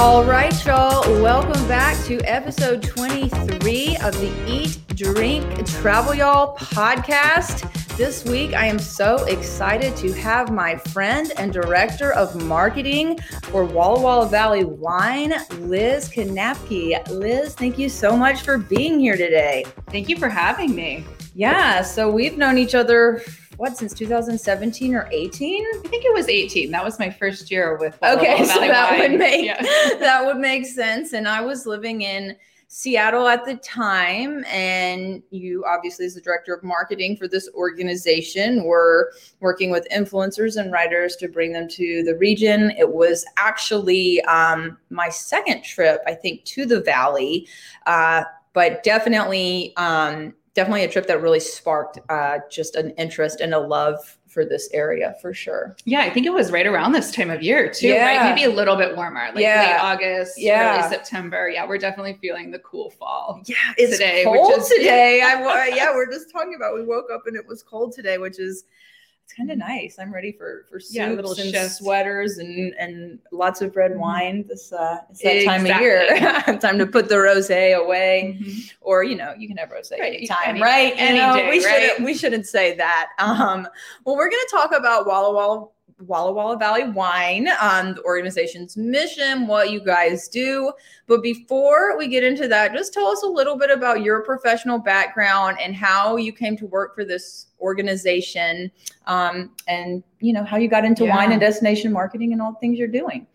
All right, y'all. Welcome back to episode 23 of the Eat, Drink, Travel Y'all podcast. This week, I am so excited to have my friend and director of marketing for Walla Walla Valley Wine, Liz Knapke. Liz, thank you so much for being here today. Thank you for having me. Yeah, so we've known each other what since 2017 or 18 i think it was 18 that was my first year with okay so that would make yeah. that would make sense and i was living in Seattle at the time, and you obviously, as the director of marketing for this organization, were working with influencers and writers to bring them to the region. It was actually um, my second trip, I think, to the Valley, uh, but definitely um, definitely a trip that really sparked uh, just an interest and a love for this area for sure. Yeah, I think it was right around this time of year too, yeah. right? Maybe a little bit warmer, like yeah. late August, yeah. early September. Yeah, we're definitely feeling the cool fall. Yeah, it's today, cold is, today. I yeah, we're just talking about. We woke up and it was cold today, which is it's kind of nice. I'm ready for for soups yeah, little and shift. sweaters and and lots of red mm-hmm. wine. This uh, it's that exactly. time of year. time to put the rosé away, mm-hmm. or you know, you can have rosé right. anytime, any, right? Any you know, day, we right? shouldn't we shouldn't say that. Um, well, we're gonna talk about Walla Walla Walla Walla Valley Wine, um, the organization's mission, what you guys do. But before we get into that, just tell us a little bit about your professional background and how you came to work for this organization, um, and you know how you got into yeah. wine and destination marketing and all the things you're doing.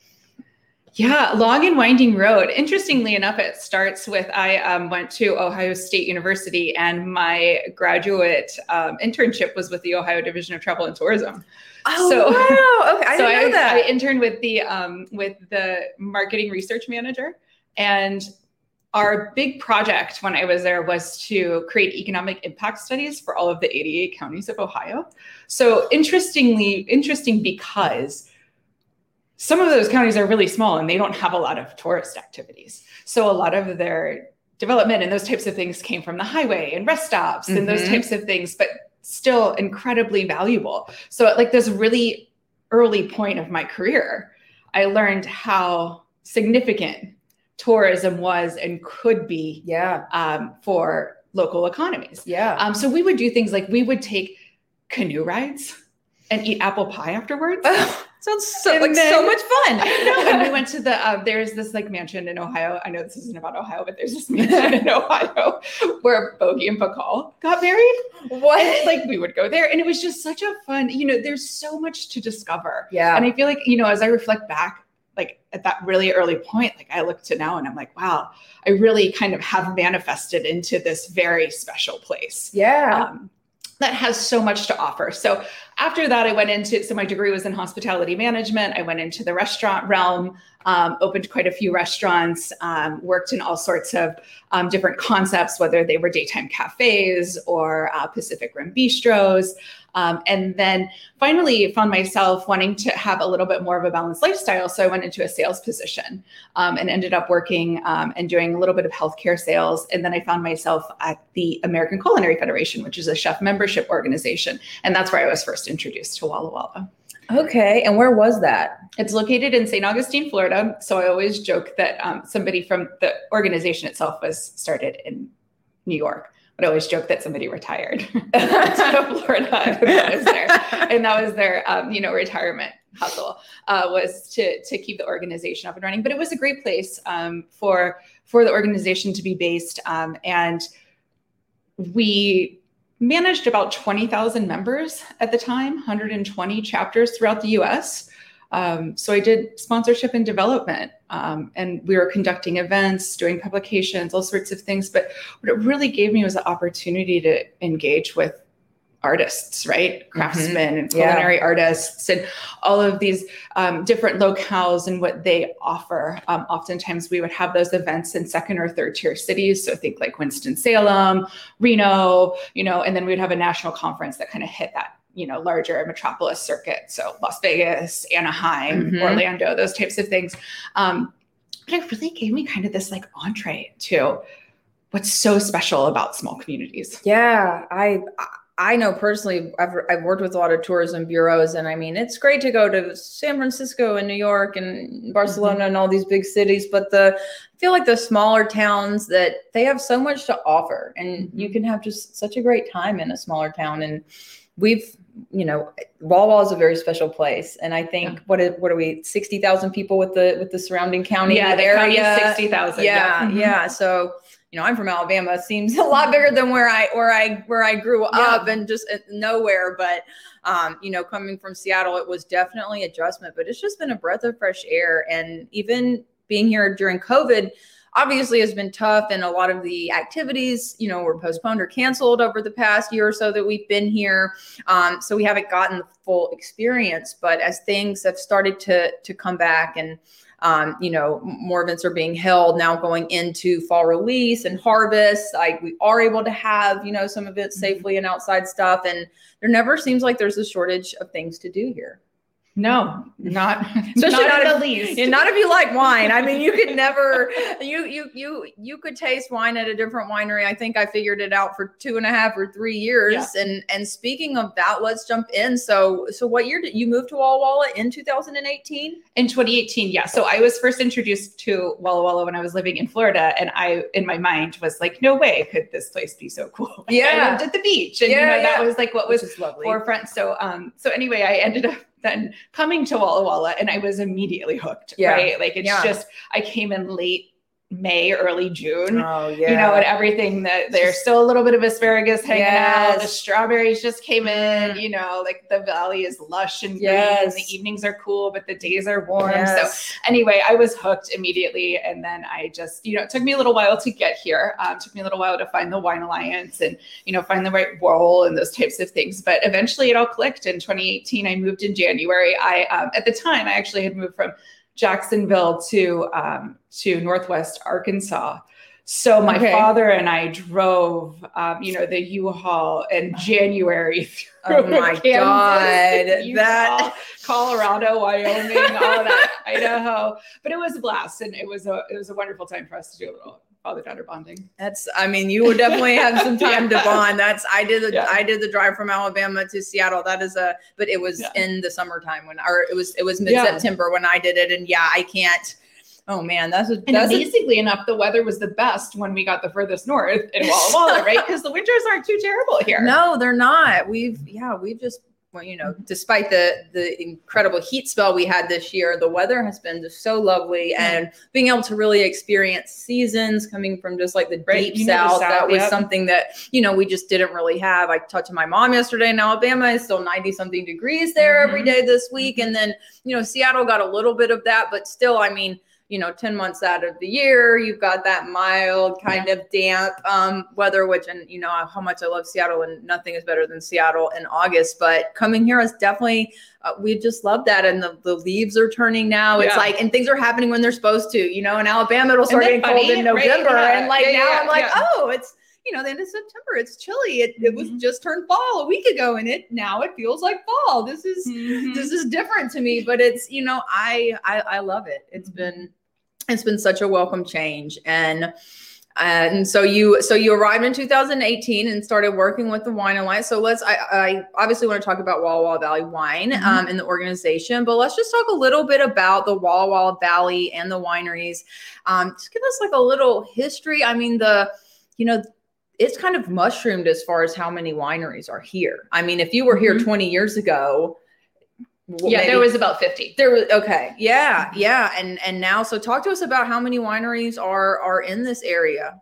Yeah, long and winding road. Interestingly enough, it starts with I um, went to Ohio State University, and my graduate um, internship was with the Ohio Division of Travel and Tourism. Oh so, wow! Okay, I so didn't know I, that. I interned with the um, with the marketing research manager, and our big project when I was there was to create economic impact studies for all of the 88 counties of Ohio. So interestingly, interesting because some of those counties are really small and they don't have a lot of tourist activities. So a lot of their development and those types of things came from the highway and rest stops mm-hmm. and those mm-hmm. types of things. But still incredibly valuable. So at like this really early point of my career, I learned how significant tourism was and could be yeah um, for local economies. Yeah. Um, so we would do things like we would take canoe rides and eat apple pie afterwards. Sounds so and like then, so much fun. I know. And we went to the uh, there's this like mansion in Ohio. I know this isn't about Ohio, but there's this mansion in Ohio where Bogie and Bacall got married. What? And, like we would go there, and it was just such a fun. You know, there's so much to discover. Yeah. And I feel like you know, as I reflect back, like at that really early point, like I look to now and I'm like, wow, I really kind of have manifested into this very special place. Yeah. Um, that has so much to offer. So after that, I went into so my degree was in hospitality management. I went into the restaurant realm, um, opened quite a few restaurants, um, worked in all sorts of um, different concepts, whether they were daytime cafes or uh, Pacific Rim bistros. Um, and then finally found myself wanting to have a little bit more of a balanced lifestyle. So I went into a sales position um, and ended up working um, and doing a little bit of healthcare sales. And then I found myself at the American Culinary Federation, which is a chef membership organization. And that's where I was first introduced to Walla Walla. Okay. And where was that? It's located in St. Augustine, Florida. So I always joke that um, somebody from the organization itself was started in New York. But I always joke that somebody retired to Florida, and that was their, and that was their um, you know, retirement hustle uh, was to to keep the organization up and running. But it was a great place um, for for the organization to be based, um, and we managed about 20,000 members at the time, 120 chapters throughout the US. Um, so I did sponsorship and development, um, and we were conducting events, doing publications, all sorts of things. But what it really gave me was the opportunity to engage with artists, right? Mm-hmm. Craftsmen mm-hmm. and culinary yeah. artists, and all of these um, different locales and what they offer. Um, oftentimes, we would have those events in second or third tier cities. So think like Winston Salem, Reno, you know, and then we'd have a national conference that kind of hit that you know larger metropolis circuit so las vegas anaheim mm-hmm. orlando those types of things um, but it really gave me kind of this like entree to what's so special about small communities yeah i I know personally, I've, I've worked with a lot of tourism bureaus, and I mean, it's great to go to San Francisco and New York and Barcelona mm-hmm. and all these big cities, but the I feel like the smaller towns that they have so much to offer, and you mm-hmm. can have just such a great time in a smaller town. And we've, you know, Walla Walla is a very special place, and I think yeah. what is, what are we sixty thousand people with the with the surrounding county yeah, the area sixty thousand yeah yeah, mm-hmm. yeah so you know, I'm from Alabama, seems a lot bigger than where I where I where I grew yeah. up and just nowhere. But um, you know, coming from Seattle, it was definitely adjustment, but it's just been a breath of fresh air. And even being here during COVID obviously has been tough and a lot of the activities you know were postponed or canceled over the past year or so that we've been here um, so we haven't gotten the full experience but as things have started to to come back and um, you know, more events are being held now going into fall release and harvest. Like we are able to have, you know, some events mm-hmm. safely and outside stuff. And there never seems like there's a shortage of things to do here. No, not especially not, not if, the least. Not if you like wine. I mean, you could never you you you you could taste wine at a different winery. I think I figured it out for two and a half or three years. Yeah. And and speaking of that, let's jump in. So so what year did you move to Walla Walla in 2018? In 2018, yeah. So I was first introduced to Walla Walla when I was living in Florida, and I in my mind was like, no way could this place be so cool. Like, yeah, I lived at the beach, and yeah, you know yeah. that was like what was forefront. So um so anyway, I ended up then coming to Walla Walla and I was immediately hooked, yeah. right? Like it's yeah. just, I came in late May, early June. Oh, yeah. You know, and everything that there's still a little bit of asparagus hanging yes. out. The strawberries just came in, mm. you know, like the valley is lush and yes. green. And the evenings are cool, but the days are warm. Yes. So anyway, I was hooked immediately. And then I just, you know, it took me a little while to get here. Um, took me a little while to find the wine alliance and, you know, find the right role and those types of things. But eventually it all clicked in 2018. I moved in January. I, um, at the time, I actually had moved from Jacksonville to um, to Northwest Arkansas. So my okay. father and I drove, um, you know, the U-Haul in January. oh my Kansas, god, that Colorado, Wyoming, all that, Idaho. But it was a blast, and it was a it was a wonderful time for us to do a little father daughter bonding. That's I mean, you would definitely have some time yeah. to bond. That's I did the yeah. I did the drive from Alabama to Seattle. That is a but it was yeah. in the summertime when or it was it was mid September when I did it. And yeah, I can't Oh man, that's a, and that's amazingly a, enough, the weather was the best when we got the furthest north in Walla Walla, right? Because the winters aren't too terrible here. No, they're not. We've yeah, we've just well, you know, despite the the incredible heat spell we had this year, the weather has been just so lovely, and being able to really experience seasons coming from just like the right. deep south, south, that was yep. something that you know we just didn't really have. I talked to my mom yesterday in Alabama; it's still ninety something degrees there mm-hmm. every day this week, and then you know Seattle got a little bit of that, but still, I mean you know 10 months out of the year you've got that mild kind of damp um, weather which and you know how much i love seattle and nothing is better than seattle in august but coming here is definitely uh, we just love that and the, the leaves are turning now it's yeah. like and things are happening when they're supposed to you know in alabama it'll start getting funny, cold in november right? and like yeah, now i'm like oh it's you know, the end of September. It's chilly. It, it was mm-hmm. just turned fall a week ago, and it now it feels like fall. This is mm-hmm. this is different to me, but it's you know, I I, I love it. It's mm-hmm. been it's been such a welcome change, and and so you so you arrived in 2018 and started working with the wine alliance so let's i, I obviously want to talk about walla walla valley wine mm-hmm. um, in the organization but let's just talk a little bit about the walla walla valley and the wineries um, just give us like a little history i mean the you know it's kind of mushroomed as far as how many wineries are here. I mean, if you were here mm-hmm. 20 years ago, yeah, maybe, there was about 50. There was okay. Yeah, yeah. And and now so talk to us about how many wineries are are in this area.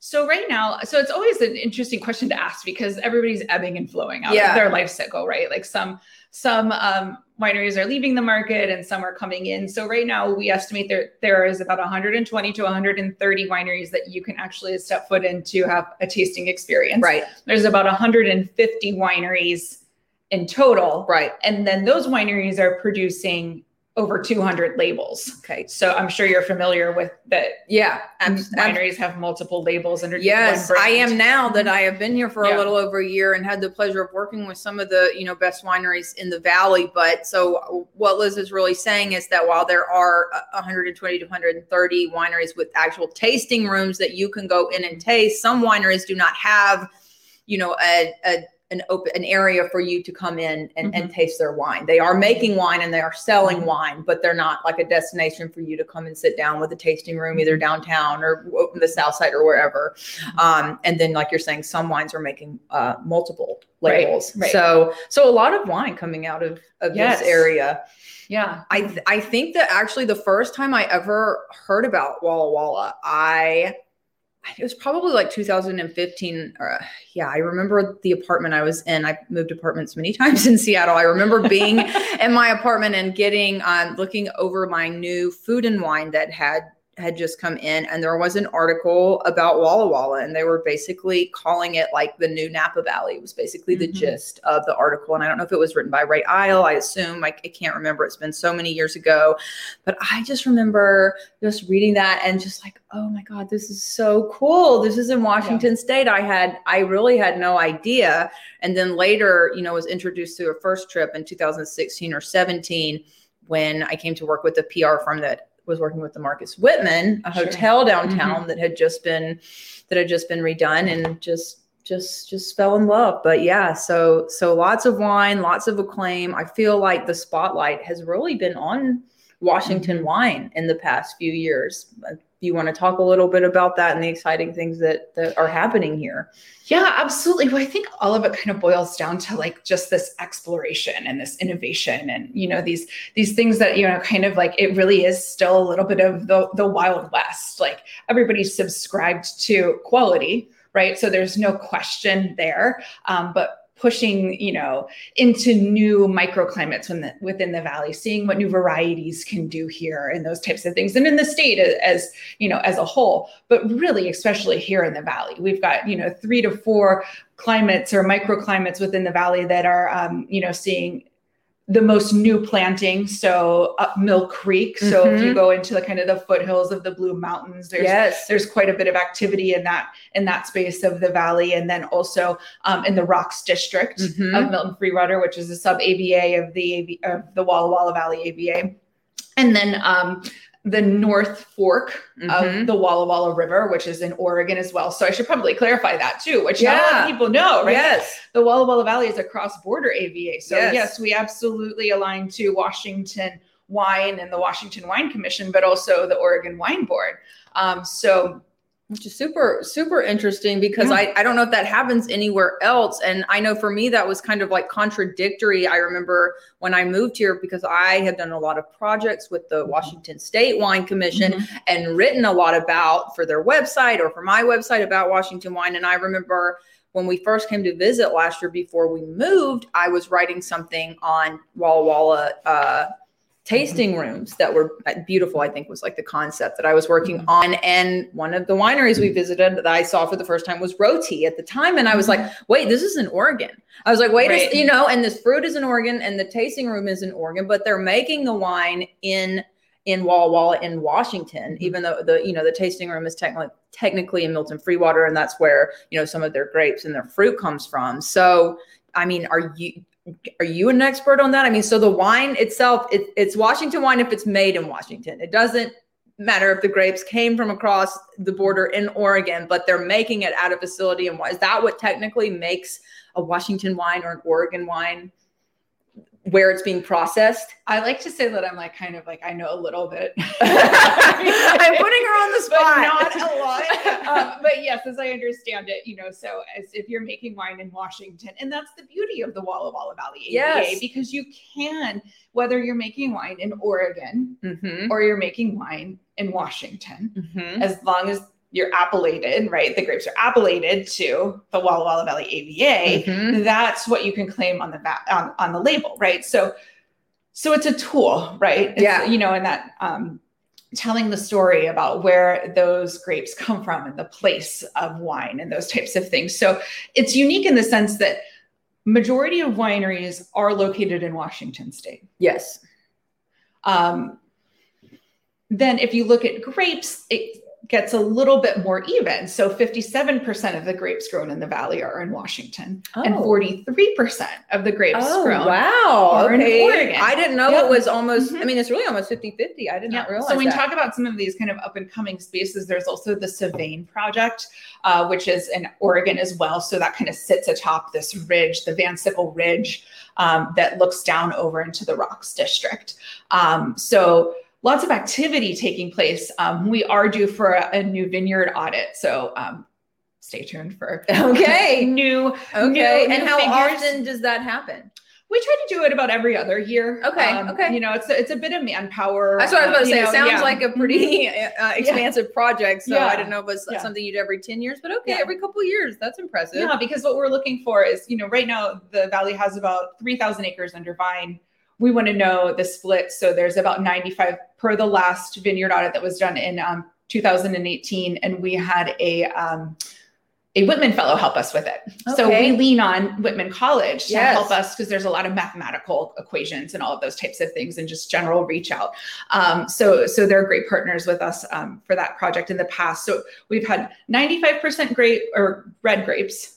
So right now, so it's always an interesting question to ask because everybody's ebbing and flowing out yeah. of their life cycle, right? Like some some um, wineries are leaving the market and some are coming in. So right now, we estimate there there is about 120 to 130 wineries that you can actually step foot in to have a tasting experience. Right. There's about 150 wineries in total. Right. And then those wineries are producing over 200 labels. Okay. So I'm sure you're familiar with that. Yeah. wineries have multiple labels under Yes, I am now that I have been here for yeah. a little over a year and had the pleasure of working with some of the, you know, best wineries in the valley. But so what Liz is really saying is that while there are 120 to 130 wineries with actual tasting rooms that you can go in and taste, some wineries do not have, you know, a, a an open an area for you to come in and, mm-hmm. and taste their wine. They are making wine and they are selling mm-hmm. wine, but they're not like a destination for you to come and sit down with a tasting room either mm-hmm. downtown or the south side or wherever. Mm-hmm. Um, and then like you're saying, some wines are making uh, multiple labels. Right, right. So so a lot of wine coming out of, of yes. this area. Yeah. I th- I think that actually the first time I ever heard about Walla Walla, I it was probably like 2015 or yeah i remember the apartment i was in. I moved apartments many times in seattle. I remember being in my apartment and getting um, looking over my new food and wine that had had just come in and there was an article about Walla Walla and they were basically calling it like the new Napa Valley. It was basically the mm-hmm. gist of the article. And I don't know if it was written by Ray Isle, I assume. I, I can't remember. It's been so many years ago. But I just remember just reading that and just like, oh my God, this is so cool. This is in Washington yeah. State. I had, I really had no idea. And then later, you know, was introduced to a first trip in 2016 or 17 when I came to work with a PR firm that was working with the Marcus Whitman, a sure. hotel downtown mm-hmm. that had just been that had just been redone and just just just fell in love. But yeah, so so lots of wine, lots of acclaim. I feel like the spotlight has really been on Washington mm-hmm. wine in the past few years you want to talk a little bit about that and the exciting things that that are happening here. Yeah absolutely. Well i think all of it kind of boils down to like just this exploration and this innovation and you know these these things that you know kind of like it really is still a little bit of the the wild west. Like everybody's subscribed to quality right? So there's no question there. Um, but pushing you know into new microclimates within the, within the valley seeing what new varieties can do here and those types of things and in the state as you know as a whole but really especially here in the valley. We've got you know three to four climates or microclimates within the valley that are um, you know seeing the most new planting so up mill creek so mm-hmm. if you mm-hmm. go into the kind of the foothills of the blue mountains there's yes. there's quite a bit of activity in that in that space of the valley and then also um, in the rocks district mm-hmm. of milton freewater which is a sub ava of the of the walla walla valley ava and then um, the North Fork mm-hmm. of the Walla Walla River, which is in Oregon as well. So I should probably clarify that too, which yeah. not a lot of people know, right? Yes. The Walla Walla Valley is a cross border AVA. So yes. yes, we absolutely align to Washington Wine and the Washington Wine Commission, but also the Oregon Wine Board. Um, so which is super super interesting because yeah. I, I don't know if that happens anywhere else and i know for me that was kind of like contradictory i remember when i moved here because i had done a lot of projects with the washington state wine commission mm-hmm. and written a lot about for their website or for my website about washington wine and i remember when we first came to visit last year before we moved i was writing something on walla walla uh, tasting rooms that were uh, beautiful i think was like the concept that i was working mm-hmm. on and one of the wineries we visited that i saw for the first time was rôtie at the time and i was like mm-hmm. wait this is in oregon i was like wait right. a, you know and this fruit is in oregon and the tasting room is in oregon but they're making the wine in in walla walla in washington mm-hmm. even though the you know the tasting room is technically technically in milton freewater and that's where you know some of their grapes and their fruit comes from so I mean, are you are you an expert on that? I mean, so the wine itself, it, it's Washington wine if it's made in Washington. It doesn't matter if the grapes came from across the border in Oregon, but they're making it at a facility. And is that what technically makes a Washington wine or an Oregon wine? Where it's being processed. I like to say that I'm like kind of like I know a little bit. I'm putting her on the spot, but not a lot. Um, but yes, as I understand it, you know, so as if you're making wine in Washington, and that's the beauty of the Walla Walla Valley AVA, yes. because you can whether you're making wine in Oregon mm-hmm. or you're making wine in Washington, mm-hmm. as long as you're appellated, right? The grapes are appellated to the Walla Walla Valley AVA. Mm-hmm. That's what you can claim on the va- on, on the label, right? So, so it's a tool, right? It's, yeah, you know, and that um, telling the story about where those grapes come from and the place of wine and those types of things. So it's unique in the sense that majority of wineries are located in Washington State. Yes. Um, then if you look at grapes, it, gets a little bit more even. So 57% of the grapes grown in the valley are in Washington, oh. and 43% of the grapes oh, grown wow. are okay. in Oregon. I didn't know yep. it was almost, mm-hmm. I mean, it's really almost 50 50. I did yep. not realize So when we talk about some of these kind of up and coming spaces, there's also the SeVein Project, uh, which is in Oregon as well. So that kind of sits atop this ridge, the Vansycle Ridge, um, that looks down over into the Rocks District. Um, so lots of activity taking place. Um, we are due for a, a new vineyard audit. So um, stay tuned for okay new okay new, and new how figures. often does that happen we try to do it about every other year. Okay. Um, okay. You know, it's a, it's a bit of manpower. That's what I was about to say. Know, it sounds yeah. like a pretty mm-hmm. uh, expansive yeah. project. So yeah. I don't know if it's something you do every 10 years, but okay, every couple years. That's impressive. Yeah, because what we're looking for is, you know, right now the valley has about 3,000 acres under vine we want to know the split. So there's about 95 per the last vineyard audit that was done in um, 2018, and we had a um, a Whitman fellow help us with it. Okay. So we lean on Whitman College to yes. help us because there's a lot of mathematical equations and all of those types of things and just general reach out. Um, so so they're great partners with us um, for that project in the past. So we've had 95% grape or red grapes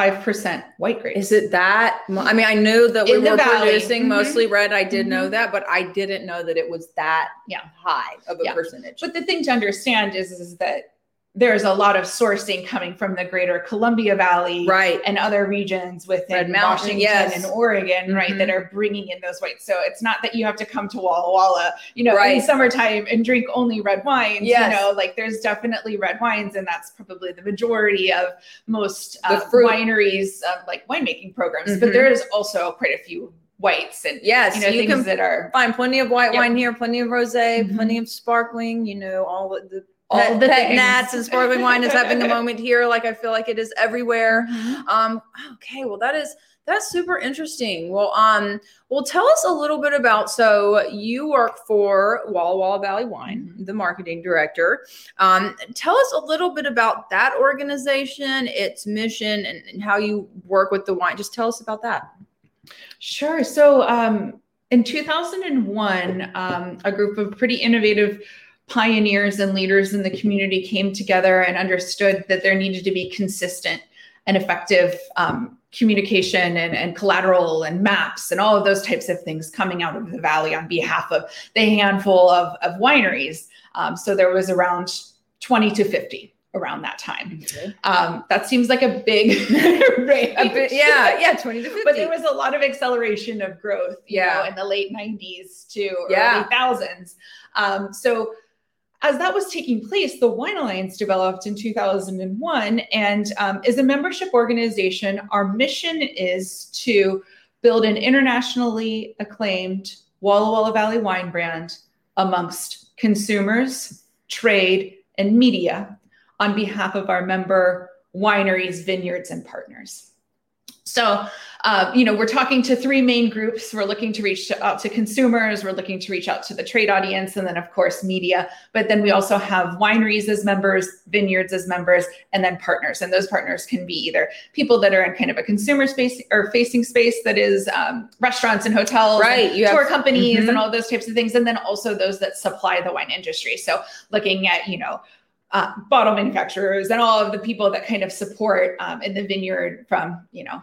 five percent white grapes. Is it that? I mean, I knew that we In were producing mm-hmm. mostly red. I did mm-hmm. know that, but I didn't know that it was that yeah. high of a yeah. percentage. But the thing to understand is, is that there's a lot of sourcing coming from the greater Columbia Valley right. and other regions within Washington yes. and Oregon, mm-hmm. right, that are bringing in those whites. So it's not that you have to come to Walla Walla, you know, right. in summertime and drink only red wines. Yes. You know, like there's definitely red wines, and that's probably the majority of most uh, wineries, uh, like winemaking programs. Mm-hmm. But there is also quite a few whites and yes, you know you things that are find plenty of white yep. wine here, plenty of rosé, mm-hmm. plenty of sparkling. You know, all the all the nats and sparkling wine is having a moment here like i feel like it is everywhere. Mm-hmm. um okay well that is that's super interesting. Well um well tell us a little bit about so you work for walla walla valley wine mm-hmm. the marketing director. Um tell us a little bit about that organization its mission and, and how you work with the wine. Just tell us about that. Sure. So um in 2001 um, a group of pretty innovative pioneers and leaders in the community came together and understood that there needed to be consistent and effective um, communication and, and collateral and maps and all of those types of things coming out of the valley on behalf of the handful of, of wineries. Um, so there was around 20 to 50 around that time. Okay. Um, that seems like a big range. A bit, yeah, yeah, 20 to 50. But there was a lot of acceleration of growth, yeah, know, in the late 90s to yeah. early thousands. Um, so as that was taking place, the Wine Alliance developed in 2001 and um, is a membership organization. Our mission is to build an internationally acclaimed Walla Walla Valley wine brand amongst consumers, trade, and media on behalf of our member wineries, vineyards, and partners. So, uh, you know, we're talking to three main groups. We're looking to reach out to consumers, we're looking to reach out to the trade audience, and then, of course, media. But then we also have wineries as members, vineyards as members, and then partners. And those partners can be either people that are in kind of a consumer space or facing space that is um, restaurants and hotels, right? Tour have, companies, mm-hmm. and all those types of things. And then also those that supply the wine industry. So, looking at, you know, uh, bottle manufacturers and all of the people that kind of support um, in the vineyard from you know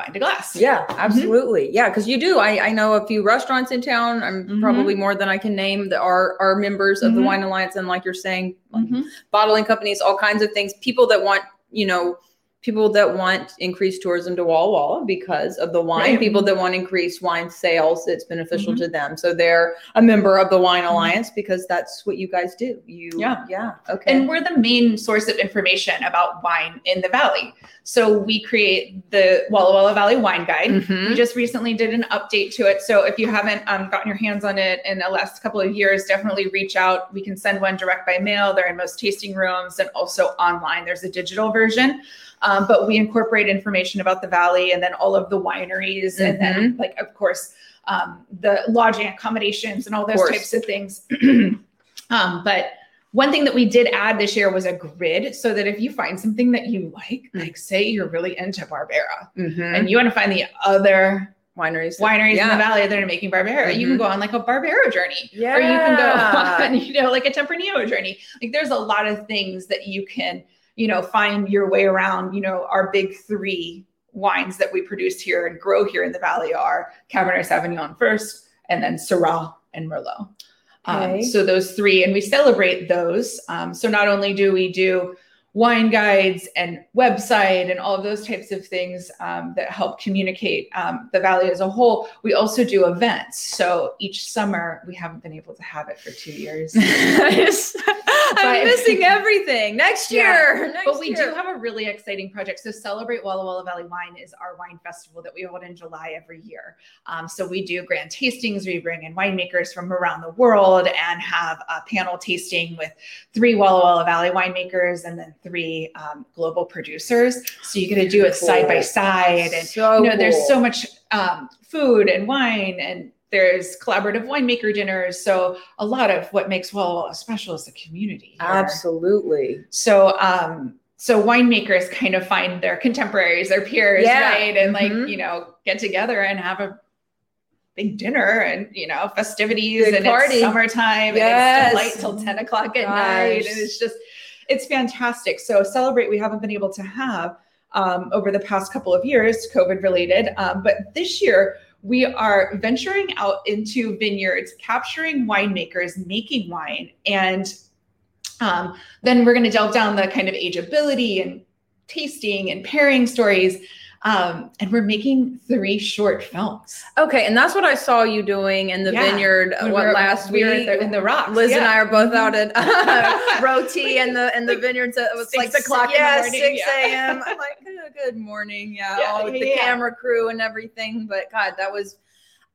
find a glass. Yeah, mm-hmm. absolutely. Mm-hmm. Yeah, because you do. I, I know a few restaurants in town. I'm mm-hmm. probably more than I can name that are are members of mm-hmm. the Wine Alliance, and like you're saying, mm-hmm. bottling companies, all kinds of things. People that want you know people that want increased tourism to Walla Walla because of the wine, right. people that want increased wine sales, it's beneficial mm-hmm. to them. So they're a member of the Wine mm-hmm. Alliance because that's what you guys do. You yeah. Yeah. Okay. And we're the main source of information about wine in the valley. So we create the Walla Walla Valley Wine Guide. Mm-hmm. We just recently did an update to it. So if you haven't um, gotten your hands on it in the last couple of years, definitely reach out. We can send one direct by mail. They're in most tasting rooms and also online. There's a digital version. Um, but we incorporate information about the valley and then all of the wineries mm-hmm. and then mm-hmm. like of course um, the lodging accommodations and all those types of things. um, but one thing that we did add this year was a grid so that if you find something that you like, mm. like say you're really into Barbera mm-hmm. and you want to find the other wineries wineries yeah. in the valley that are making barbera mm-hmm. you can mm-hmm. go on like a barbera journey yeah. or you can go on you know like a tempranillo journey like there's a lot of things that you can you know find your way around you know our big three wines that we produce here and grow here in the valley are cabernet sauvignon first and then syrah and merlot um, okay. um, so those three and we celebrate those um, so not only do we do wine guides and website and all of those types of things um, that help communicate um, the valley as a whole. We also do events. So each summer, we haven't been able to have it for two years. I'm missing everything next year. Yeah. Next but we year. do have a really exciting project. So Celebrate Walla Walla Valley Wine is our wine festival that we hold in July every year. Um, so we do grand tastings. We bring in winemakers from around the world and have a panel tasting with three Walla Walla Valley winemakers and then three um, global producers. So you get to do it cool. side by side, and so you know, cool. there's so much um, food and wine and there's collaborative winemaker dinners. So a lot of what makes Walla special is the community. Here. Absolutely. So um, so winemakers kind of find their contemporaries, their peers, yeah. right? And mm-hmm. like, you know, get together and have a big dinner and you know, festivities and party. it's summertime yes. and it's light till 10 o'clock at Gosh. night. And it's just it's fantastic. So celebrate we haven't been able to have um, over the past couple of years, COVID related. Um, but this year we are venturing out into vineyards, capturing winemakers making wine. And um, then we're going to delve down the kind of ageability and tasting and pairing stories. Um, and we're making three short films. Okay, and that's what I saw you doing in the yeah. vineyard. When what last we week? in the rocks. Liz yeah. and I are both out at uh, Rôtie and the in the vineyard. So it was six like o'clock. Yeah, six a.m. I'm like, good morning. Yeah, yeah all with the camera crew and everything. But God, that was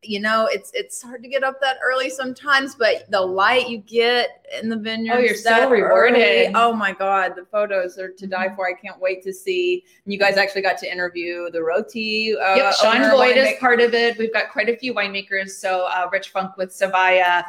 you know, it's it's hard to get up that early sometimes, but the light you get in the vineyard. Oh, you're so rewarded. Early, oh my God, the photos are to die mm-hmm. for. I can't wait to see. And you guys actually got to interview the Rôtie. Uh, yep, Sean Boyd is part of it. We've got quite a few winemakers. So uh, Rich Funk with Saviah,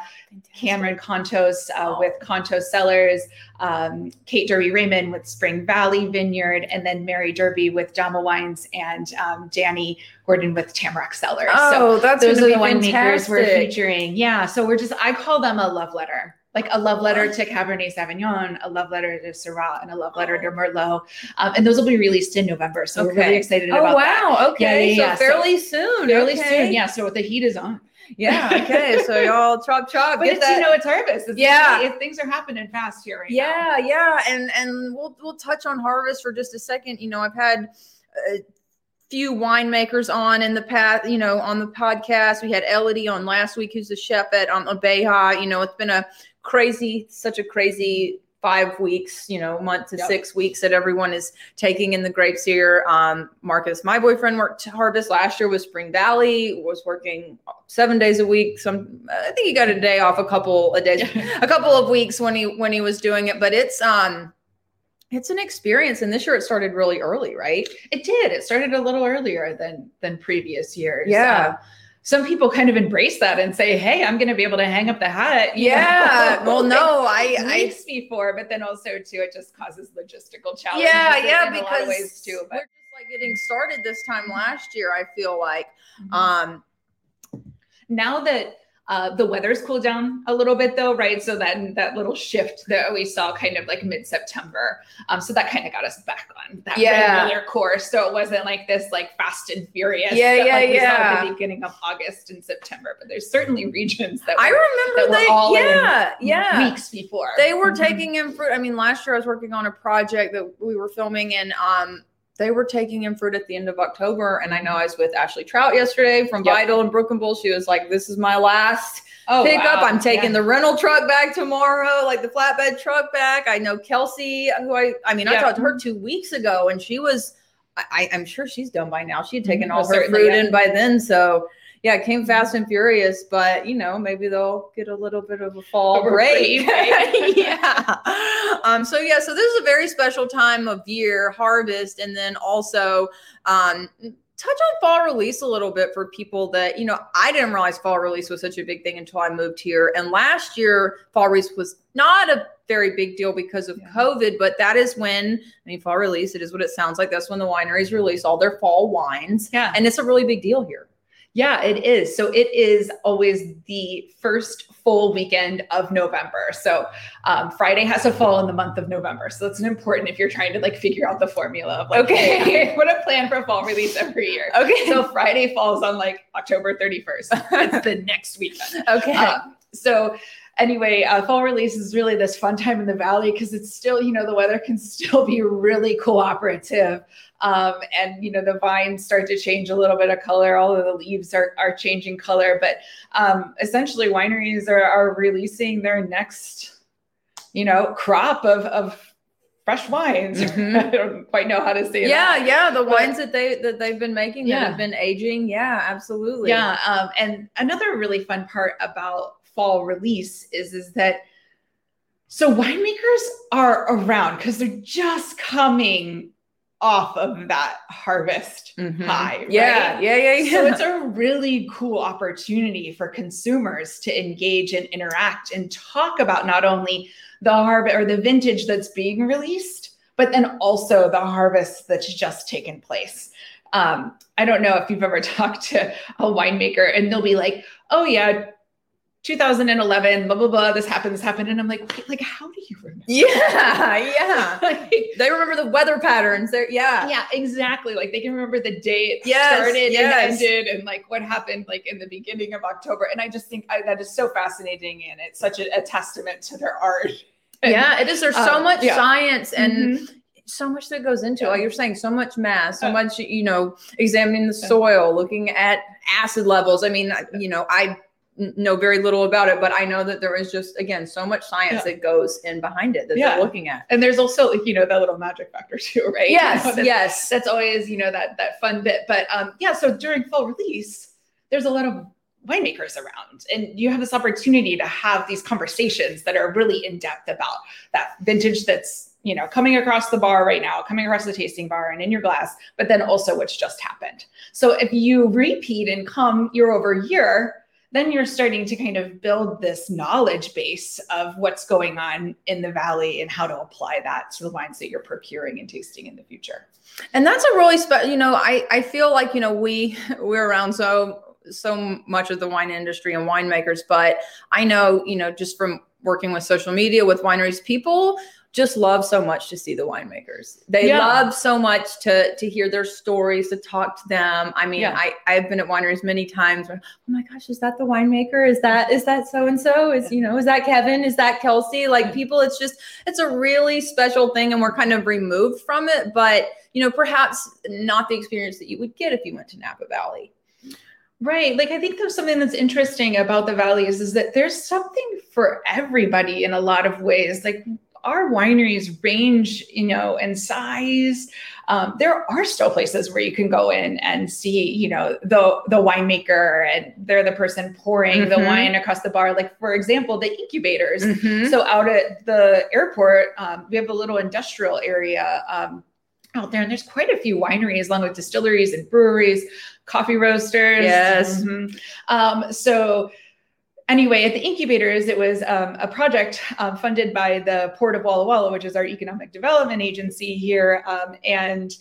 Cameron Kontos uh, oh. with Kontos Cellars, um, Kate Derby Raymond with Spring Valley Vineyard, and then Mary Derby with Dama Wines and um, Danny Gordon with Tamarack Cellars. Oh, so that's those are the winemakers we're featuring. Yeah, so we're just I call them a love letter like a love letter to Cabernet Sauvignon, a love letter to Syrah, and a love letter to Merlot. Um, and those will be released in November. So okay. we're really excited oh, about wow. that. Oh, wow. Okay. Yeah, yeah, so fairly so, soon. Fairly okay. soon. Yeah. So the heat is on. Yeah. Okay. so y'all chop chop. But that. you know it's harvest. It's yeah. If things are happening fast here right yeah, now. Yeah. And and we'll we'll touch on harvest for just a second. You know, I've had. Uh, few winemakers on in the past, you know, on the podcast. We had Elodie on last week, who's the chef at um, Abeja. You know, it's been a crazy, such a crazy five weeks, you know, month to yep. six weeks that everyone is taking in the grapes here. Um, Marcus, my boyfriend, worked harvest last year with Spring Valley, was working seven days a week. Some, I think he got a day off, a couple of days, a couple of weeks when he when he was doing it. But it's um, it's an experience, and this year it started really early, right? It did. It started a little earlier than than previous years. Yeah. Uh, some people kind of embrace that and say, "Hey, I'm going to be able to hang up the hat." Yeah. well, no, I weeks I, before, but then also too, it just causes logistical challenges. Yeah, yeah, because ways too. But. we're just like getting started this time last year. I feel like, mm-hmm. um, now that uh, the weather's cooled down a little bit though, right? So then that little shift that we saw kind of like mid-September. Um, so that kind of got us back on that yeah. regular course. So it wasn't like this like fast and furious. Yeah, that, yeah, like, yeah. at the beginning of August and September. But there's certainly regions that were, I remember that they, all yeah, yeah, weeks before they were mm-hmm. taking in fruit. I mean, last year I was working on a project that we were filming in um they were taking in fruit at the end of October. And I know I was with Ashley Trout yesterday from yep. Vital and Brook and Bull. She was like, This is my last oh, pickup. Wow. I'm taking yeah. the rental truck back tomorrow, like the flatbed truck back. I know Kelsey, who I, I mean, I talked to her two weeks ago and she was, I, am sure she's done by now. She had taken mm-hmm. all her fruit yeah. in by then. So, yeah, it came fast and furious, but you know, maybe they'll get a little bit of a fall break. yeah. Um, so yeah, so this is a very special time of year, harvest, and then also um touch on fall release a little bit for people that you know i didn't realize fall release was such a big thing until i moved here and last year fall release was not a very big deal because of yeah. covid but that is when i mean fall release it is what it sounds like that's when the wineries release all their fall wines yeah and it's a really big deal here Yeah, it is. So it is always the first full weekend of November. So um, Friday has to fall in the month of November. So that's an important if you're trying to like figure out the formula of like, okay, hey, what a plan for fall release every year. Okay. So Friday falls on like October 31st. it's the next weekend. Okay. Um, so anyway, uh, fall release is really this fun time in the valley because it's still, you know, the weather can still be really cooperative. Um, and you know the vines start to change a little bit of color all of the leaves are, are changing color but um, essentially wineries are, are releasing their next you know crop of, of fresh wines mm-hmm. i don't quite know how to say yeah that. yeah yeah, the but, wines that they that they've been making yeah. that have been aging yeah absolutely yeah um, and another really fun part about fall release is is that so winemakers are around because they're just coming off of that harvest mm-hmm. high. Right? Yeah, yeah, yeah, yeah. So it's a really cool opportunity for consumers to engage and interact and talk about not only the harvest or the vintage that's being released, but then also the harvest that's just taken place. Um, I don't know if you've ever talked to a winemaker and they'll be like, oh, yeah, 2011, blah blah blah. This happened. This happened, and I'm like, wait, like, how do you remember? Yeah, yeah. like, they remember the weather patterns. There, yeah, yeah, exactly. Like they can remember the date it yes, started yes. and ended, and like what happened, like in the beginning of October. And I just think I, that is so fascinating, and it's such a, a testament to their art. And, yeah, it is. There's so um, much yeah. science and. Mm-hmm so much that goes into it. Like you're saying, so much math, so much, you know, examining the soil, looking at acid levels. I mean, you know, I know very little about it, but I know that there is just again so much science yeah. that goes in behind it that yeah. they're looking at. And there's also you know that little magic factor too, right? Yes, you know, that's, yes. That's always you know that that fun bit. But um, yeah, so during full release, there's a lot of winemakers around, and you have this opportunity to have these conversations that are really in depth about that vintage that's you know coming across the bar right now coming across the tasting bar and in your glass but then also what's just happened so if you repeat and come year over year then you're starting to kind of build this knowledge base of what's going on in the valley and how to apply that to the wines that you're procuring and tasting in the future. And that's a really special, you know, I, I feel like, you know, we we're around so so much of the wine industry and winemakers, but I know, you know, just from working with social media with wineries, people just love so much to see the winemakers. They yeah. love so much to to hear their stories, to talk to them. I mean, yeah. I I've been at wineries many times where, oh my gosh, is that the winemaker? Is that is that so and so? Is you know, is that Kevin? Is that Kelsey? Like people, it's just it's a really special thing, and we're kind of removed from it, but you know, perhaps not the experience that you would get if you went to Napa Valley. Right. Like I think there's something that's interesting about the valleys is that there's something for everybody in a lot of ways. Like our wineries range, you know, in size. Um, there are still places where you can go in and see, you know, the the winemaker and they're the person pouring mm-hmm. the wine across the bar. Like for example, the incubators. Mm-hmm. So out at the airport, um, we have a little industrial area um, out there, and there's quite a few wineries, along with distilleries and breweries, coffee roasters. Yes. Mm-hmm. Um, so anyway, at the incubators, it was um, a project um, funded by the Port of Walla Walla, which is our economic development agency here. Um, and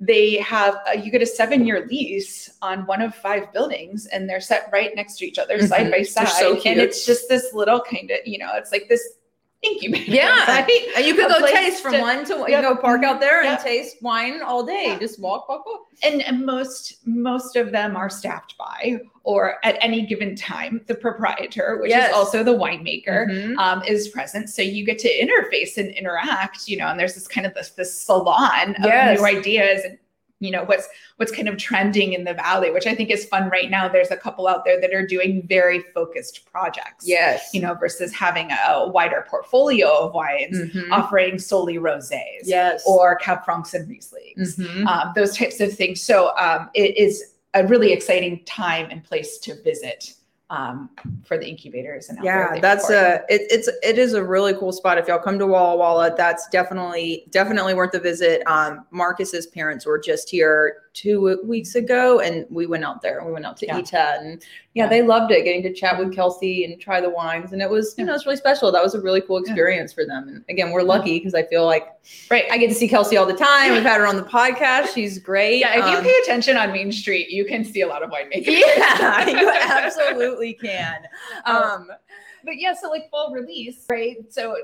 they have a, you get a seven year lease on one of five buildings, and they're set right next to each other, mm-hmm. side by side. So and it's just this little kind of, you know, it's like this Yeah, right? and you could go taste from to, one to yep. you go park out there yep. and taste wine all day. Just walk, walk, walk. And, and most most of them are staffed by or at any given time the proprietor, which yes. is also the winemaker, mm-hmm. um, is present. So you get to interface and interact. You know, and there's this kind of this this salon of yes. new ideas and you know what's what's kind of trending in the valley which i think is fun right now. There's a couple out there that are doing very focused projects yes. you know versus having a wider portfolio of wines mm-hmm. offering solely rosés yes. or cab francs and rieslings mm-hmm. um, those types of things. So um, it is a really exciting time and place to visit um, for the incubators and yeah that's a it, it's it is a really cool spot. If y'all come to walla walla that's definitely definitely worth a visit. Um, marcus's parents were just here two weeks ago and we went out there and we went out to yeah. Ita and yeah, yeah, they loved it getting to chat with Kelsey and try the wines and it was you know it's really special. That was a really cool experience for them and again we're lucky because I feel like right. I get to see Kelsey all the time. We've had her on the podcast. She's great. Yeah if um, you pay attention on Main Street you can see a lot of winemaking. yeah you absolutely can. Um, um but yeah so like fall release right? So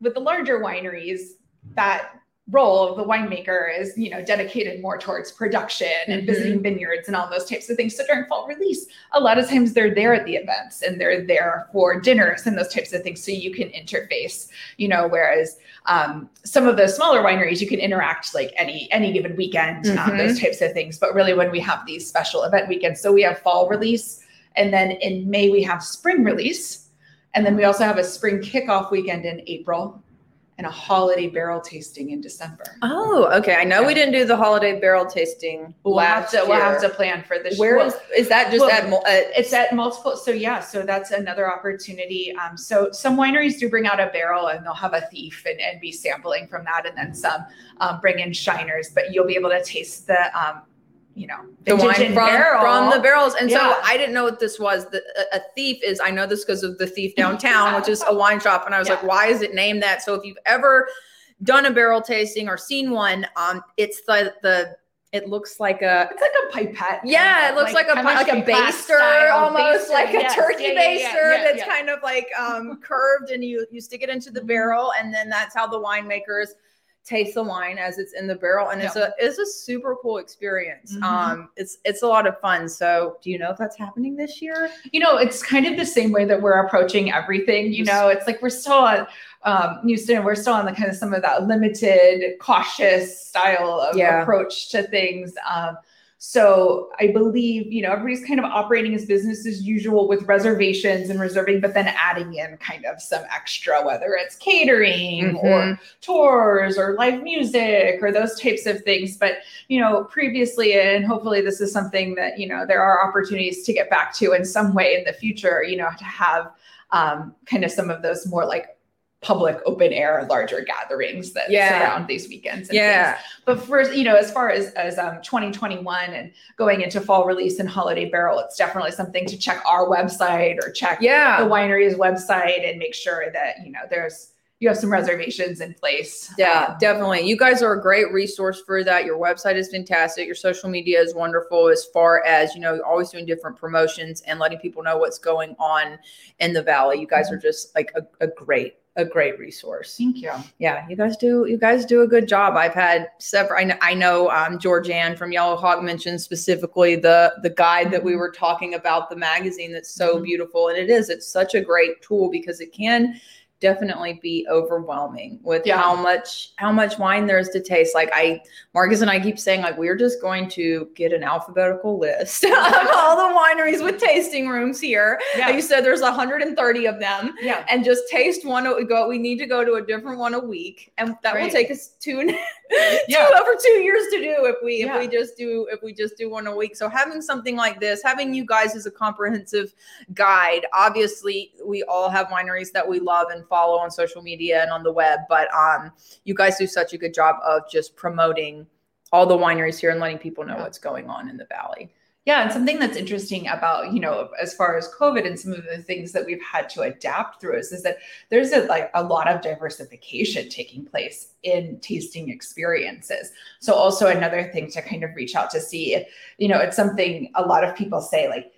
with the larger wineries that role of the winemaker is you know dedicated more towards production and mm-hmm. visiting vineyards and all those types of things. So during fall release a lot of times they're there at the events and they're there for dinners and those types of things. So you can interface you know whereas um, some of the smaller wineries you can interact like any any given weekend um, mm-hmm. um, those types of things. But really when we have these special event weekends so we have fall release and then in may we have spring release. And then we also have a spring kickoff weekend in april and a holiday barrel tasting in December. Oh, okay. I know yeah. we didn't do the holiday barrel tasting. We'll have to. Year. We'll have to plan for this. Where well, is, is that? Just well, at? Uh, it's at multiple. So yeah. So that's another opportunity. Um, so some wineries do bring out a barrel and they'll have a thief and, and be sampling from that, and then some um, bring in shiners. But you'll be able to taste the um, you know the wine from, barrel. from the barrels and yeah. so i didn't know what this was the, a, a thief is i know this because of the thief downtown which is a wine shop and i was yeah. like why is it named that so if you've ever done a barrel tasting or seen one um it's the the it looks like a it's like a pipette. Yeah, it looks like, like a like a baster almost, baster. like a turkey baster that's kind of like um curved and you you stick it into the mm-hmm. barrel and then that's how the winemakers taste the wine as it's in the barrel and it's a it's a super cool experience. Mm-hmm. um it's it's a lot of fun. So do you know if that's happening this year? You know it's kind of the same way that we're approaching everything you know? It's like we're still on um Houston, we're still on the kind of some of that limited cautious style of yeah. approach to things. Um so I believe, you know, everybody's kind of operating as business as usual with reservations and reserving, but then adding in kind of some extra, whether it's catering mm-hmm. or tours or live music or those types of things. But, you know, previously, and hopefully this is something that, you know, there are opportunities to get back to in some way in the future, you know, to have um, kind of some of those more like public open air larger gatherings that yeah. surround these weekends yeah things. but first you know as far as as um 2021 and going into fall release and holiday barrel it's definitely something to check our website or check yeah the winery's website and make sure that you know there's you have some reservations in place. Yeah, um, definitely. You guys are a great resource for that. Your website is fantastic. Your social media is wonderful as far as, you know, always doing different promotions and letting people know what's going on in the valley. You guys mm-hmm. are just like a, a great a great resource. Thank you. Yeah, you guys do you guys do a good job. I've had several. I know, I know um, Georgianne from Yellow Hawk mentioned specifically the the guide that we mm-hmm. were talking about, the magazine that's so mm-hmm. beautiful, and it is. It's such a great tool because it can definitely be overwhelming with yeah. how much how much wine there is to taste. Like I Marcus and I keep saying like we're just going to get an alphabetical list of all the wineries with tasting rooms here. Yeah. You said there's 130 of them. Yeah. And just taste one we go we need to go to a different one a week and that will take us two yeah. two over two years to do if we if yeah. we just do if we just do one a week. So having something like this, having you guys as a comprehensive guide, obviously we all have wineries that we love and follow on social media and on the web, but um you guys do such a good job of just promoting all the wineries here and letting people know yeah. what's going on in the valley. Yeah, and something that's interesting about, you know, as far as COVID and some of the things that we've had to adapt through is, is that there's a, like a lot of diversification taking place in tasting experiences. So also another thing to kind of reach out to see if, you know, it's something a lot of people say like,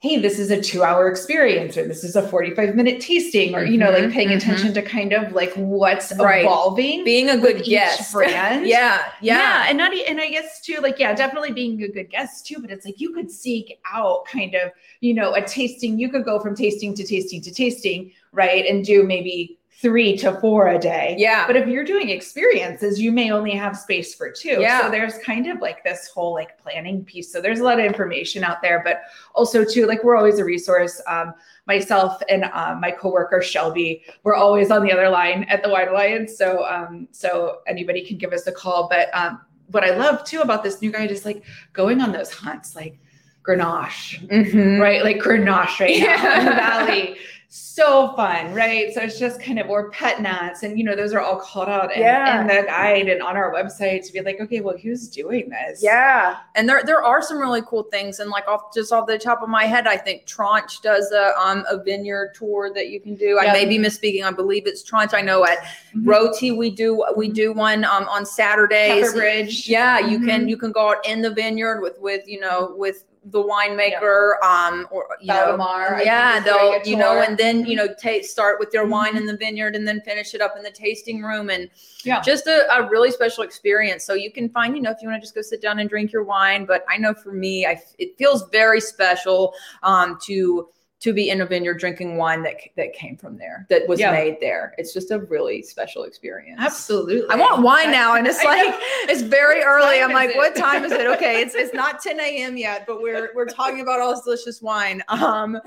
hey, this is a two hour experience or this is a 45 minute tasting or, you know, like mm-hmm, paying mm-hmm. attention to kind of like what's right. evolving. Being a good guest. Brand. yeah, yeah. Yeah. And not, and I guess too, like, yeah, definitely being a good guest too, but it's like you could seek out kind of, you know, a tasting, you could go from tasting to tasting to tasting, right? And do maybe three to four a day. Yeah. But if you're doing experiences, you may only have space for two. Yeah. So there's kind of like this whole like planning piece. So there's a lot of information out there, but also too, like we're always a resource. Um, myself and um, my coworker Shelby, we're always on the other line at the Wine Alliance. So um, so anybody can give us a call. But um, what I love too about this new guide is like going on those hunts, like Grenache, mm-hmm. right? Like Grenache right yeah. now in the valley so fun, right? So it's just kind of or pet nats, and you know those are all called out in, yeah. in the guide and on our website to be like, okay, well, who's doing this? Yeah, and there there are some really cool things, and like off just off the top of my head, I think Tranche does a um a vineyard tour that you can do. I may be misspeaking. I believe it's Tranche. I know at mm-hmm. Rôtie we do we do one um on Saturdays. Bridge. Yeah, you mm-hmm. can you can go out in the vineyard with with you know with the winemaker yeah. um or you Valdemar, know yeah they'll you know and then you know take start with their mm-hmm. wine in the vineyard and then finish it up in the tasting room and yeah just a, a, really special experience so you can find you know if you want to just go sit down and drink your wine but i know for me i it feels very special um to to be in a vineyard drinking wine that that came from there that was yeah. made there. It's just a really special experience. Absolutely. I want wine now and it's like it's very early. i'm like it? what time is it? Okay it's it's not 10 a.m yet but we're we're talking about all this delicious wine. Um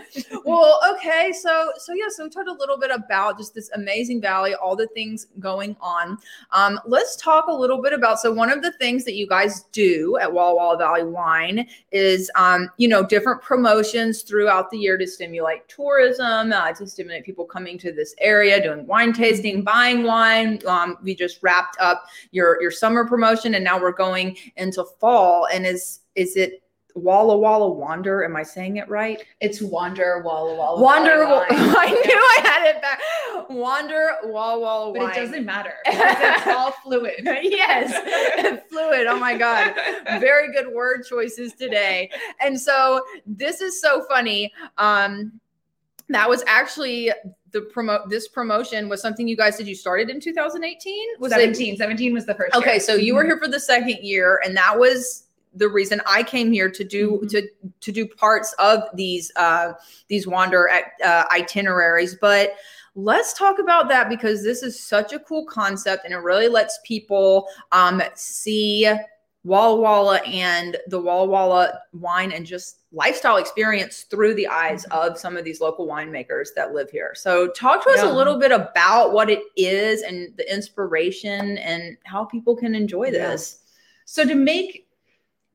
well okay so so yeah so we talked a little bit about just this amazing valley all the things going on. Um let's talk a little bit about so one of the things that you guys do at walla walla valley wine is um you know different promotions throughout the year to stimulate tourism, uh, to stimulate people coming to this area, doing wine tasting, buying wine. Um, we just wrapped up your your summer promotion, and now we're going into fall. And is is it Walla Walla Wander. Am I saying it right? It's Wander Walla Walla. Wander. I knew I had it back. Wander Walla Walla. But it doesn't matter. It's all fluid. yes, fluid. Oh my god, very good word choices today. And so this is so funny. Um, that was actually the promote this promotion was something you guys did you started in 2018 was 17 it? 17 was the first okay year. so you were mm-hmm. here for the second year and that was the reason I came here to do mm-hmm. to to do parts of these uh, these wander uh, itineraries. But let's talk about that because this is such a cool concept, and it really lets people um, see Walla Walla and the Walla Walla wine and just lifestyle experience through the eyes mm-hmm. of some of these local winemakers that live here. So, talk to us yeah. a little bit about what it is and the inspiration and how people can enjoy this. Yeah. So, to make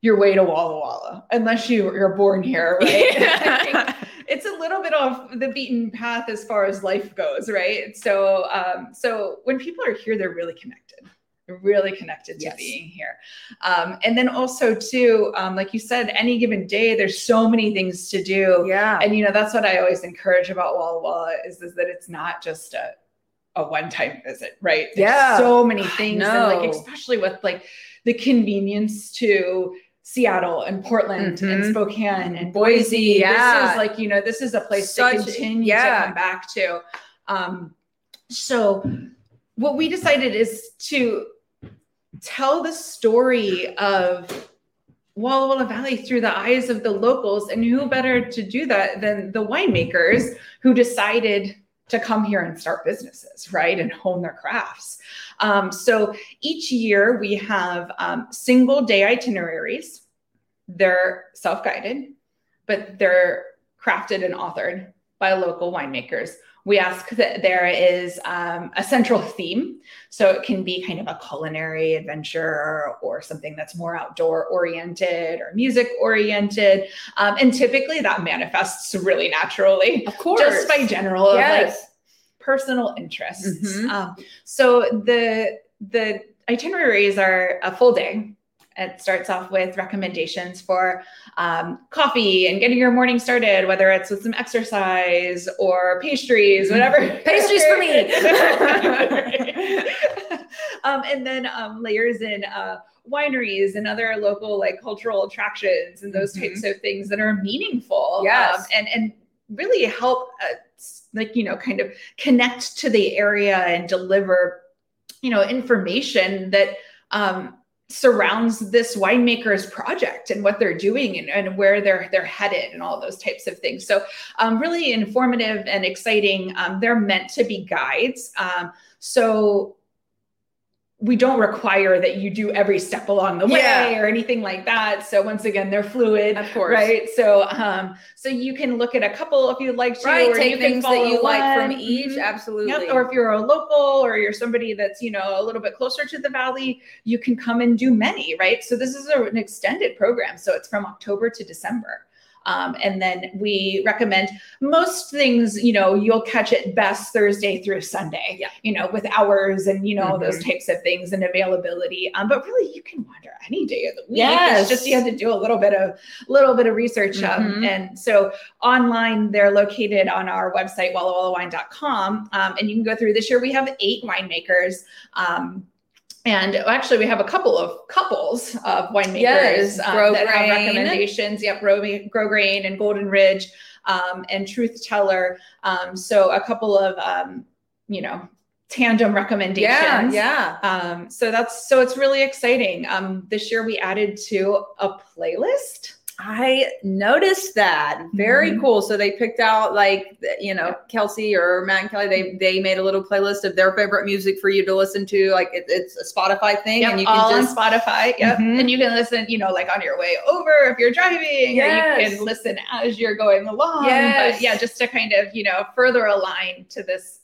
your way to Walla Walla, unless you, you're born here, right? Yeah. it's a little bit off the beaten path as far as life goes, right? So, um, so when people are here, they're really connected. They're really connected to yes. being here. Um, and then also too, um, like you said, any given day, there's so many things to do. Yeah. And you know, that's what I always encourage about Walla Walla is, is that it's not just a, a one-time visit, right? There's yeah. So many things. And like, especially with like the convenience to Seattle and Portland mm-hmm. and Spokane and Boise. Yeah. This is like, you know, this is a place Such, to continue yeah. to come back to. Um, so what we decided is to tell the story of Walla Walla Valley through the eyes of the locals. And who better to do that than the winemakers who decided to come here and start businesses, right? And hone their crafts. Um, so each year we have um, single day itineraries. They're self guided, but they're crafted and authored by local winemakers. We ask that there is um, a central theme. So it can be kind of a culinary adventure or something that's more outdoor oriented or music oriented. Um, and typically that manifests really naturally. Of course. Just by general yes. like personal interests. Mm-hmm. Um, so the the itineraries are a full day. It starts off with recommendations for um, coffee and getting your morning started, whether it's with some exercise or pastries, whatever. pastries for me. um, and then um, layers in uh, wineries and other local like cultural attractions and those mm-hmm. types of things that are meaningful. Yes. Um, and and really help uh, like you know kind of connect to the area and deliver you know information that um, surrounds this winemaker's project and what they're doing and, and, where they're they're headed and all those types of things. So um, really informative and exciting. Um, they're meant to be guides. Um, so we don't require that you do every step along the way yeah. or anything like that. So once again, they're fluid, of course, right? So, um, so you can look at a couple if you'd like to, right? Or Take things that you one. like from each, mm-hmm. absolutely. Yep. Or if you're a local or you're somebody that's you know a little bit closer to the valley, you can come and do many, right? So this is a, an extended program, so it's from October to December. Um, and then we recommend most things, you know, you'll catch it best Thursday through Sunday, yeah. you know, with hours and, you know, mm-hmm. those types of things and availability. Um, but really you can wander any day of the week. Yes. It's just you have to do a little bit of little bit of research. Um, mm-hmm. and so online, they're located on our website, wallawallawine.com. Um, and you can go through this year. We have eight winemakers. Um, and actually, we have a couple of couples of winemakers yes, um, that have recommendations. Yep, Grow, Grosgrain and Golden Ridge um, and Truth Teller. Um, so a couple of um, you know tandem recommendations. Yeah, yeah. Um, so that's so it's really exciting. Um, this year we added to a playlist I noticed that. Very mm-hmm. cool. So they picked out like you know Kelsey or Matt and Kelly. They they made a little playlist of their favorite music for you to listen to. Like it, it's a Spotify thing, yep, and you can all just, on Spotify. Yep, mm-hmm. and you can listen. You know, like on your way over if you're driving, yes. or you can listen as you're going along. Yes. But yeah, just to kind of you know further align to this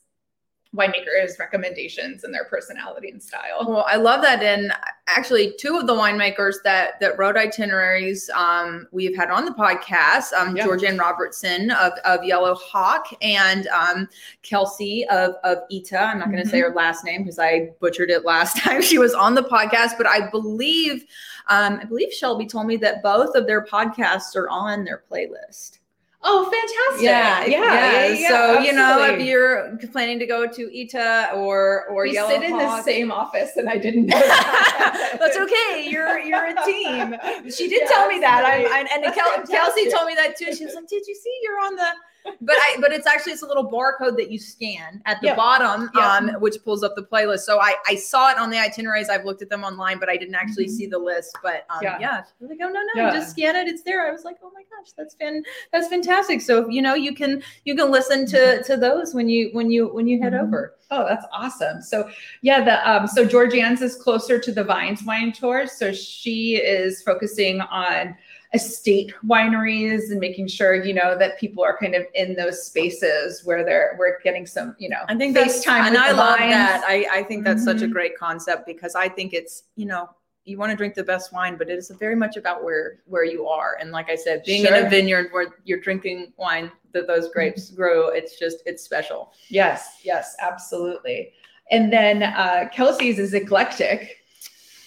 winemakers recommendations and their personality and style. Well, I love that. And actually two of the winemakers that that wrote itineraries um, we've had on the podcast, um, yeah. Georgianne Robertson of, of Yellow Hawk and um, Kelsey of, of Ita. I'm not going to mm-hmm. say her last name because I butchered it last time she was on the podcast, but I believe um, I believe Shelby told me that both of their podcasts are on their playlist. Oh, fantastic! Yeah, yeah. yeah. so you know, if you're planning to go to Ita or or we Yellow sit in the same office, and I didn't know that. That's okay. You're you're a team. She did tell me that. I'm, I, and Kel- Kelsey told me that too. She was like, "Did you see? You're on the." But I but it's actually it's a little barcode that you scan at the yep. bottom, yep. um, which pulls up the playlist. So I I saw it on the itineraries. I've looked at them online, but I didn't actually mm-hmm. see the list. But um, yeah, yeah. Like, oh no, no, yeah. just scan it. It's there. I was like, oh my gosh, that's fan that's fantastic. So you know you can you can listen to mm-hmm. to those when you when you when you head mm-hmm. over. Oh, that's awesome. So yeah, the um so Georgianne's is closer to the Vines wine tour. So she is focusing on estate wineries and making sure you know that people are kind of in those spaces where they're we're getting some you know I think that's time and I love wines. that I I think that's mm-hmm. such a mm-hmm. great concept because I think it's you know you want to drink the best wine but it is very much about where where you are and like I said being sure. in a vineyard where you're drinking wine that those grapes mm-hmm. grow it's just it's special yes yes absolutely and then uh Kelsey's is eclectic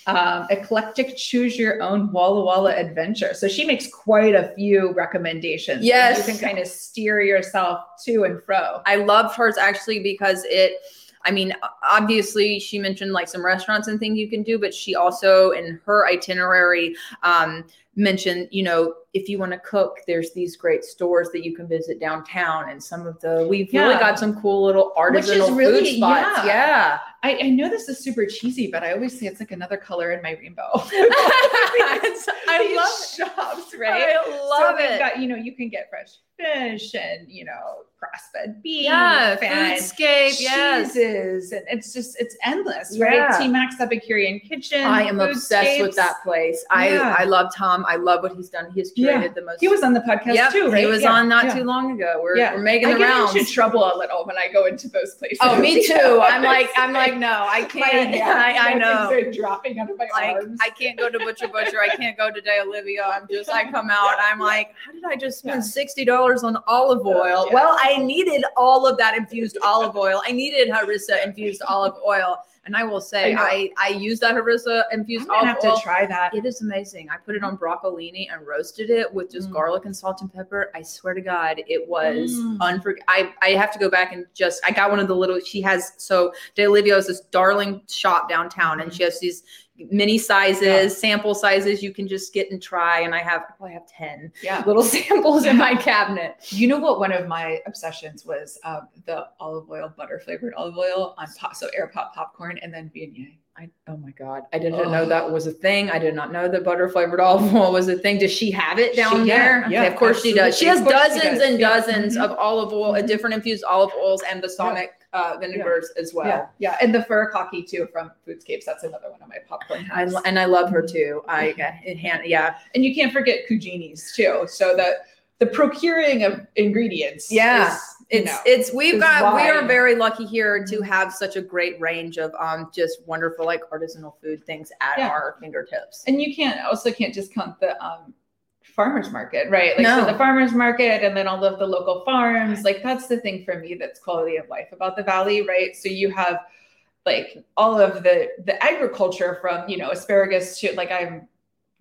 um, eclectic choose your own Walla Walla adventure. So she makes quite a few recommendations. Yes. You can kind of steer yourself to and fro. I love hers actually because it, I mean, obviously she mentioned like some restaurants and things you can do, but she also in her itinerary um, mentioned, you know, if you want to cook, there's these great stores that you can visit downtown, and some of the we've yeah. really got some cool little artisanal really, food spots. Yeah. yeah. I, I, know this is super cheesy, but I always say it's like another color in my rainbow. I love shops, right? I love so it. Got, you know, you can get fresh fish and you know grass-fed beef yeah foodscape yes and it's just it's endless right yeah. t-max epicurean kitchen i am obsessed with that place yeah. i i love tom i love what he's done he's curated yeah. the most. He was on the podcast yep, too right? he was on not too long ago. We're, we're making the I get rounds. into trouble a little when i go into those places. Oh me too. I'm like i'm like no i can't. I, I know. dropping out of my like, arms. I can't go to butcher butcher. I can't go to de olivia. I'm just i come out. I'm like how did i just spend 60 dollars on olive oil? Well i needed all of that infused olive oil. I needed harissa infused olive oil. And I will say, I, I, I use that harissa infused olive have oil. to try that. It is amazing. I put it on broccolini and roasted it with just mm. garlic and salt and pepper. I swear to God, it was mm. unforgettable. I, I have to go back and just, I got one of the little, she has, so De Olivia is this darling shop downtown and mm. she has these mini sizes, yeah. sample sizes you can just get and try. And I have, I have 10 yeah. little samples in my cabinet. You know what? One of my obsessions was um, the olive oil, butter flavored olive oil on pop, so air pop popcorn and then beignet. I, oh my God. I didn't oh. know that was a thing. I did not know that butter flavored olive oil was a thing. Does she have it down she, there? Yeah, yeah, of course absolutely. she does. She has dozens does. and dozens mm-hmm. of olive oil, mm-hmm. different infused olive oils and balsamic uh, vinegars yeah. as well. Yeah, yeah, and the fur furikake too from Foodscapes. That's another one of my popcorn. I, and I love her too. I hand, yeah, and you can't forget Cugini's too. So the the procuring of ingredients. Yeah. Is, it's know, it's we've got why. we are very lucky here to have such a great range of um just wonderful like artisanal food things at yeah. our fingertips. And you can't also can't discount the um farmers market, right? Like no. so the farmers market and then all of the local farms. Like that's the thing for me that's quality of life about the valley, right? So you have like all of the the agriculture from, you know, asparagus to like I'm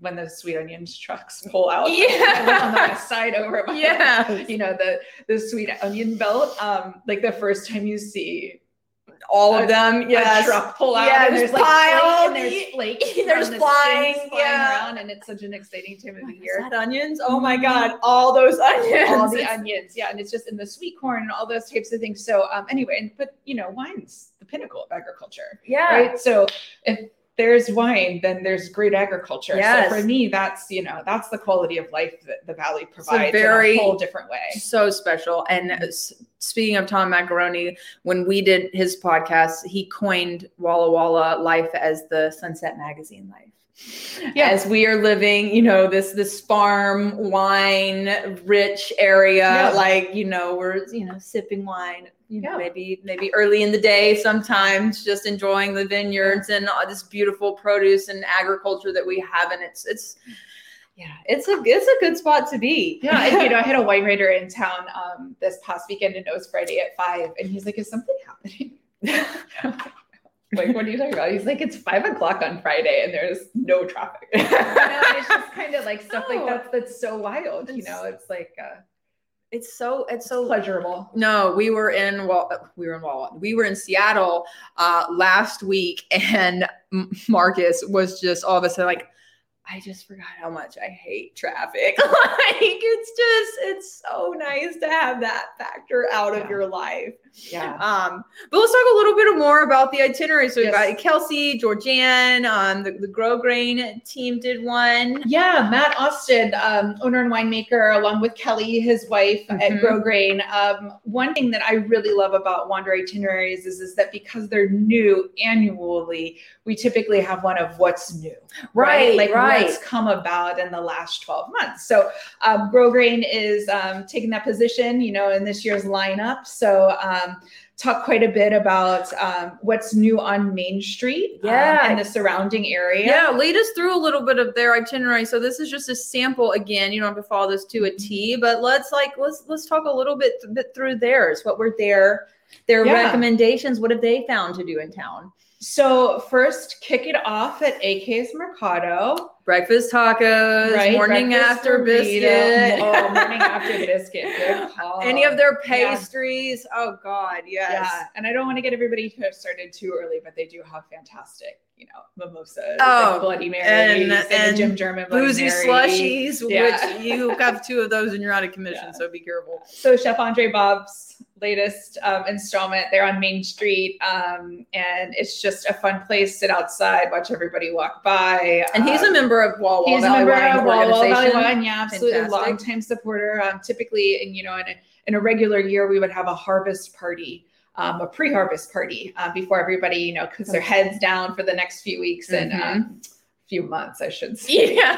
when the sweet onions trucks pull out yeah on the west side over by, yeah you know the the sweet onion belt um like the first time you see all of them. Yes. truck pull out. Yeah, and there's, like and there's flakes. there's the flying, flying yeah. around, and it's such an exciting time of the year. Is that onions? Oh my mm-hmm. god, all those onions. All the onions, yeah, and it's just in the sweet corn and all those types of things. So um, anyway, and but you know, wine's the pinnacle of agriculture. Yeah. Right. So if there's wine, then there's great agriculture. Yes. So for me, that's you know that's the quality of life that the valley provides very, in a whole different way. So special. And speaking of Tom Maccarone, when we did his podcast, he coined Walla Walla life as the Sunset Magazine life. Yeah. As we are living, you know, this this farm wine rich area, yeah. like you know, we're you know sipping wine yeah. maybe maybe early in the day sometimes just enjoying the vineyards and all this beautiful produce and agriculture that we have and it's it's yeah it's a it's a good spot to be. Yeah and, you know i had a wine writer in town um this past weekend and it was friday at five and he's like is something happening? Like what are you talking about? He's like it's five o'clock on friday and there's no traffic. You know, it's just kind of like stuff oh, like that that's so wild you know? It's like uh it's so it's so pleasurable. No, we were in well, we were in Wall, we were in Seattle uh, last week, and Marcus was just all of a sudden like, I just forgot how much I hate traffic. like it's just it's so nice to have that factor out yeah. of your life. Yeah. Um, but let's talk a little bit more about the itinerary. So yes. we got Kelsey, Georgianne, um, the, the Grosgrain team did one. Yeah, Matt Austin, um, owner and winemaker, along with Kelly, his wife mm-hmm. at Grosgrain. Um, one thing that I really love about Wander itineraries is, is that because they're new annually, we typically have one of what's new. Right. right? Like right. What's come about in the last 12 months. So um, Grosgrain is um, taking that position, you know, in this year's lineup. So um, talk quite a bit about um, what's new on Main Street um, yeah. Um, and the surrounding area. Yeah, lead us through a little bit of their itinerary. So this is just a sample. Again, you don't have to follow this to a T, but let's like let's let's talk a little bit, bit through theirs. What were their their yeah. recommendations? What have they found to do in town? So first, kick it off at AK's Mercado. Breakfast tacos, right? morning Breakfast after biscuit. Oh, morning after biscuit. Any of their pastries. Yeah. Oh God, yes. Yeah. And I don't want to get everybody started too early, but they do have fantastic, you know, mimosas, oh, Bloody Marys, and, and, and Jim German boozy slushies, yeah. which you have two of those and you're out of commission, yeah. so be careful. So Chef Andrae Bopp's latest um, installment. They're on Main Street, um, and it's just a fun place. Sit outside, watch everybody walk by. And he's um, a member of Wall Wall. He's Valley a member Wine of Wall Wall Valley Wine. Yeah, absolutely, Fantastic. long time supporter. Um, typically, and you know, in a, in a regular year, we would have a harvest party. Um, a pre-harvest party uh, before everybody, you know, puts their heads down for the next few weeks and mm-hmm. um, few months, I should say. Yeah.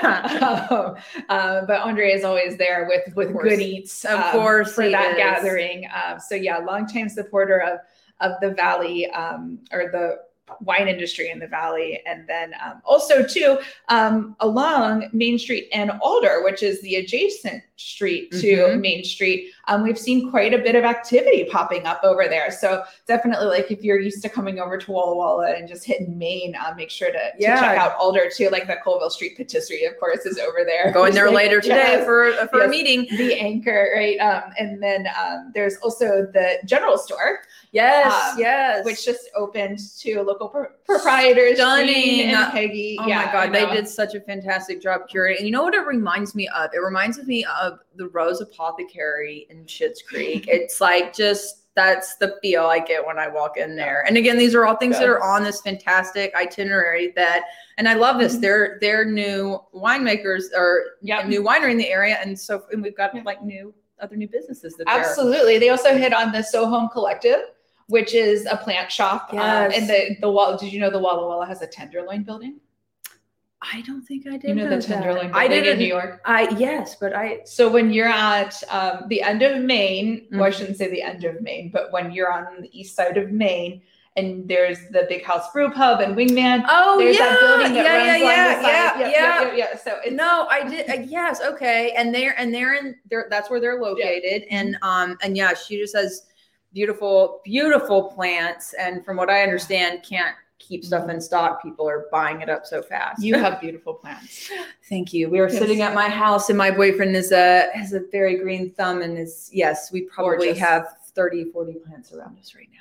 um, uh, but Andrae is always there with with good eats, of um, course, for that is. gathering. Uh, so yeah, longtime supporter of of the Valley um, or the wine industry in the valley and then um, also too um, along main street and alder which is the adjacent street to mm-hmm. main street um, we've seen quite a bit of activity popping up over there. So definitely like if you're used to coming over to walla walla and just hitting main uh, make sure to, to yeah. check out alder too. Like the colville street patisserie of course is over there. Going there like, later today yes, for, for yes, a meeting. The anchor right um, and then um, there's also the general store. Yes um, yes. which just opened to local pro- proprietors, stunning, and Peggy. Oh yeah, my god, they did such a fantastic job curating. And you know what it reminds me of? It reminds me of the Rose Apothecary in Schitt's Creek. it's like just that's the feel I get when I walk in there. And again, these are all things that are on this fantastic itinerary that and I love this. Mm-hmm. They're they're new winemakers or yep. new winery in the area. And so and we've got like new other new businesses that absolutely. They also hit on the So Home Collective which is a plant shop. Yes. Um, and the the wall. Did you know the Walla Walla has a Tenderloin building? I don't think I did. You know, know the Tenderloin I did in New York. I yes, but I. So when you're at um, the end of Maine, mm-hmm. well, I mm-hmm. shouldn't say the end of Maine, but when you're on the east side of Maine, and there's the big house brew pub and wingman oh there's yeah that building that yeah, runs yeah, yeah, yeah, yeah, yeah. yeah, yeah. so no i did uh, yes okay and they're and they're in they're that's where they're located and um and yeah she just has beautiful beautiful plants and from what i understand can't keep stuff in stock people are buying it up so fast you have beautiful plants thank you we are Yes. sitting at my house and my boyfriend is a has a very green thumb and is yes we probably Gorgeous. have 30 40 plants around us right now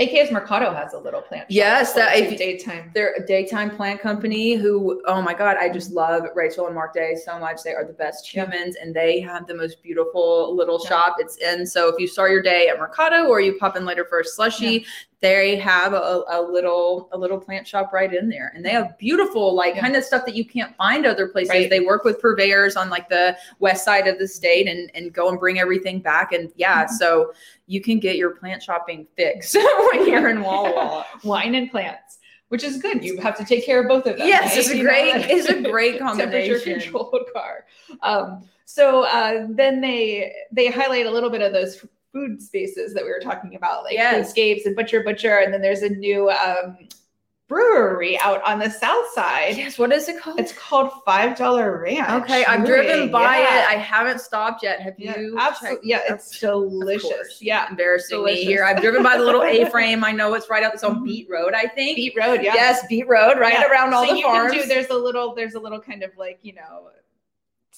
AK's Mercado has a little plant. Yes, that- if- daytime. they're a daytime plant company who oh my god i just love rachel and mark day so much they are the best Yeah. humans and they have the most beautiful little Yeah. shop it's in so if you start your day at mercado or you pop in later for a slushy they have a, a little a little plant shop right in there and they have beautiful like Yeah. kind of stuff that you can't find other places Right. they work with purveyors on like the west side of the state and and go and bring everything back and yeah Mhm. so you can get your plant shopping fixed when you're in walla walla Wine and plants, which is good. You have to take care of both of them. Yes, right? it's a You great, it's a great combination. temperature controlled car. Um, so uh, then they they highlight a little bit of those food spaces that we were talking about, like Yes. Foodscapes and Butcher Butcher, and then there's a new um, brewery out on the south side. Yes, what is it called? It's called Five Dollar Ranch. okay, I've driven by Yeah. it. I haven't stopped yet. Have Yeah, you? absolutely. Yeah, it's delicious. Yeah, Embarrassing delicious. me here. I've driven by the little A-frame. I know it's right out. It's on. Beat Road, I think. Beat Road. Yeah. Yes, Beat Road, right Yeah. around all So the you can farms. do- there's a little there's a little kind of like you know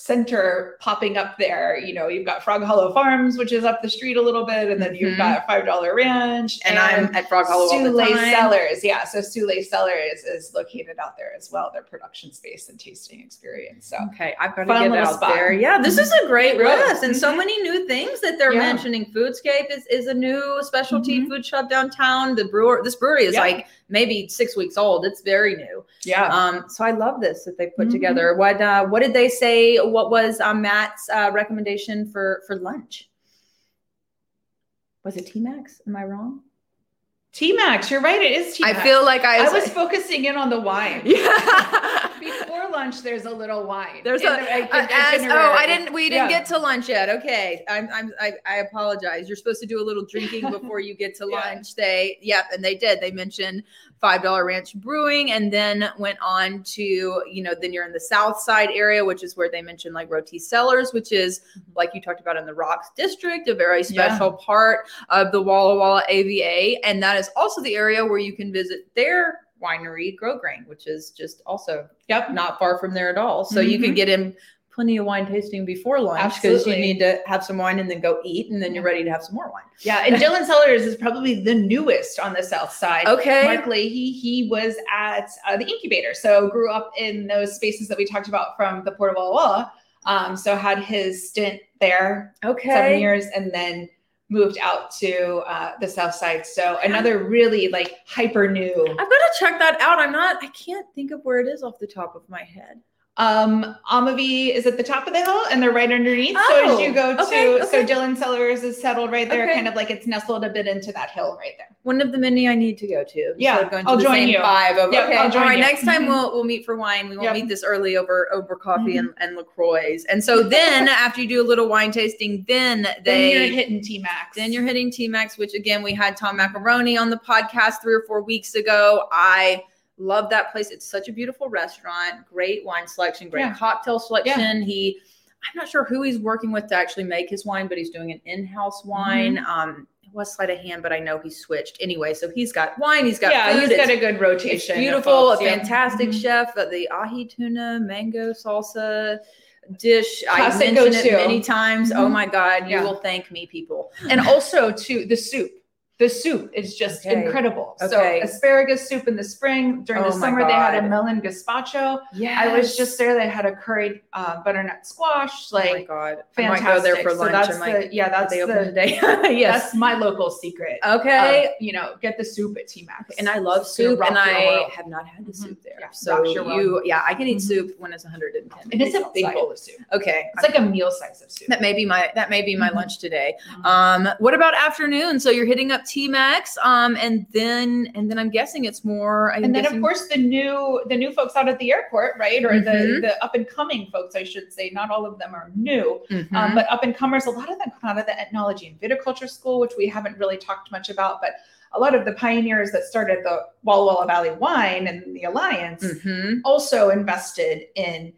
center popping up there you know you've got frog hollow farms which is up the street a little bit and then you've Mhm. got five dollar ranch and I'm at Frog Hollow all the Soule time. Cellars, yeah. So Sule Cellars is located out there as well. Their production space and tasting experience. So Okay, I've got to get out spot. there. Yeah, this is a great list, and so Mhm. many new things that they're Yeah. mentioning. Foodscape is, is a new specialty Mhm. food shop downtown. The brewer, this brewery is Yeah. like maybe six weeks old. It's very new. yeah, Um, so I love this that they put Mhm. together. What uh, what did they say? What was uh, Matt's uh, recommendation for for lunch? Was it T Max? Am I wrong? T Max. You're right. It is T Max. I feel like I I was. was focusing in on the wine. yeah. Before lunch, there's a little wine. There's a, the, uh, as, oh I didn't we didn't Yeah. get to lunch yet. Okay, I'm, I'm I, I apologize. You're supposed to do a little drinking before you get to Yeah. lunch. They yep, and they did. They mentioned five dollar ranch brewing, and then went on to you know then you're in the South Side area, which is where they mentioned like Rôtie Cellars, which is like you talked about in the Rocks District, a very Mm-hmm. Yeah. special part of the Walla Walla AVA, and that is also the area where you can visit their winery, Grosgrain, which is just also Yep. not far from there at all. So you can Mhm. get in plenty of wine tasting before lunch because you need to have some wine and then go eat, and then you're ready to have some more wine. Yeah, and Dylan Sellers is probably the newest on the south side. Okay. Mark Leahy, he was at uh, the incubator, so grew up in those spaces that we talked about from the Port of Walla Walla. Um, so had his stint there Okay. seven years, and then moved out to uh, the south side. So another really like hyper new. I've got to check that out. I'm not. I can't think of where it is off the top of my head. Um, Amavi is at the top of the hill, and they're right underneath. so as Oh, you go to, okay, so. Dylan Sellers is settled right there, Okay. kind of like it's nestled a bit into that hill right there. One of the many I need to go to. Yeah, going to I'll join you. Five of Yep, okay. I'll join all right. you. Next time Mhm. we'll we'll meet for wine. We won't Yep. meet this early over over coffee Mhm. and, and Lacroix. And so then after you do a little wine tasting, then Then they you're hitting T Max. Then you're hitting T Max, which again, we had Tom Maccarone on the podcast three or four weeks ago. I love that place. It's such a beautiful restaurant, great wine selection, great Yeah. cocktail selection. He, I'm not sure who he's working with to actually make his wine, but he's doing an in-house wine. Mm-hmm. Um, it was sleight of hand, but I know he switched anyway. So he's got wine, he's got yeah, food. he's it's- got a good rotation. beautiful, folks, a fantastic Mhm. chef. Uh, the ahi tuna, mango salsa dish. I Classic mentioned it go-to. many times. Oh Mhm. my God, you Yeah. will thank me, people. And also to the soup. The soup is just Okay. incredible. Okay. So asparagus soup in the spring. During Oh the summer, they had a melon gazpacho. Yeah, I was just there. They had a curried uh, butternut squash. oh my god, fantastic. I might go there for So lunch. that's I might, the, yeah, that's they the, open today. yes. that's my local secret. Okay. of, you know, get the soup at T Max. and I love soup, and I have not had the soup there. Yeah, so you, yeah, I can eat Mhm. soup when it's 110. and it's a degrees big outside. bowl of soup. Okay, It's like a meal size of soup. that may be my that may be my Mhm. lunch today. Mhm. Um, what about afternoon? So you're hitting up T Max, um, and then and then I'm guessing it's more. I'm and then guessing- of course the new the new folks out at the airport right or the Mhm. the up and coming folks i should say not all of them are new Mhm. um, but up and comers a lot of them come out of the enology and viticulture school which we haven't really talked much about but a lot of the pioneers that started the Walla Walla Valley Wine and the Alliance Mm-hmm. also invested in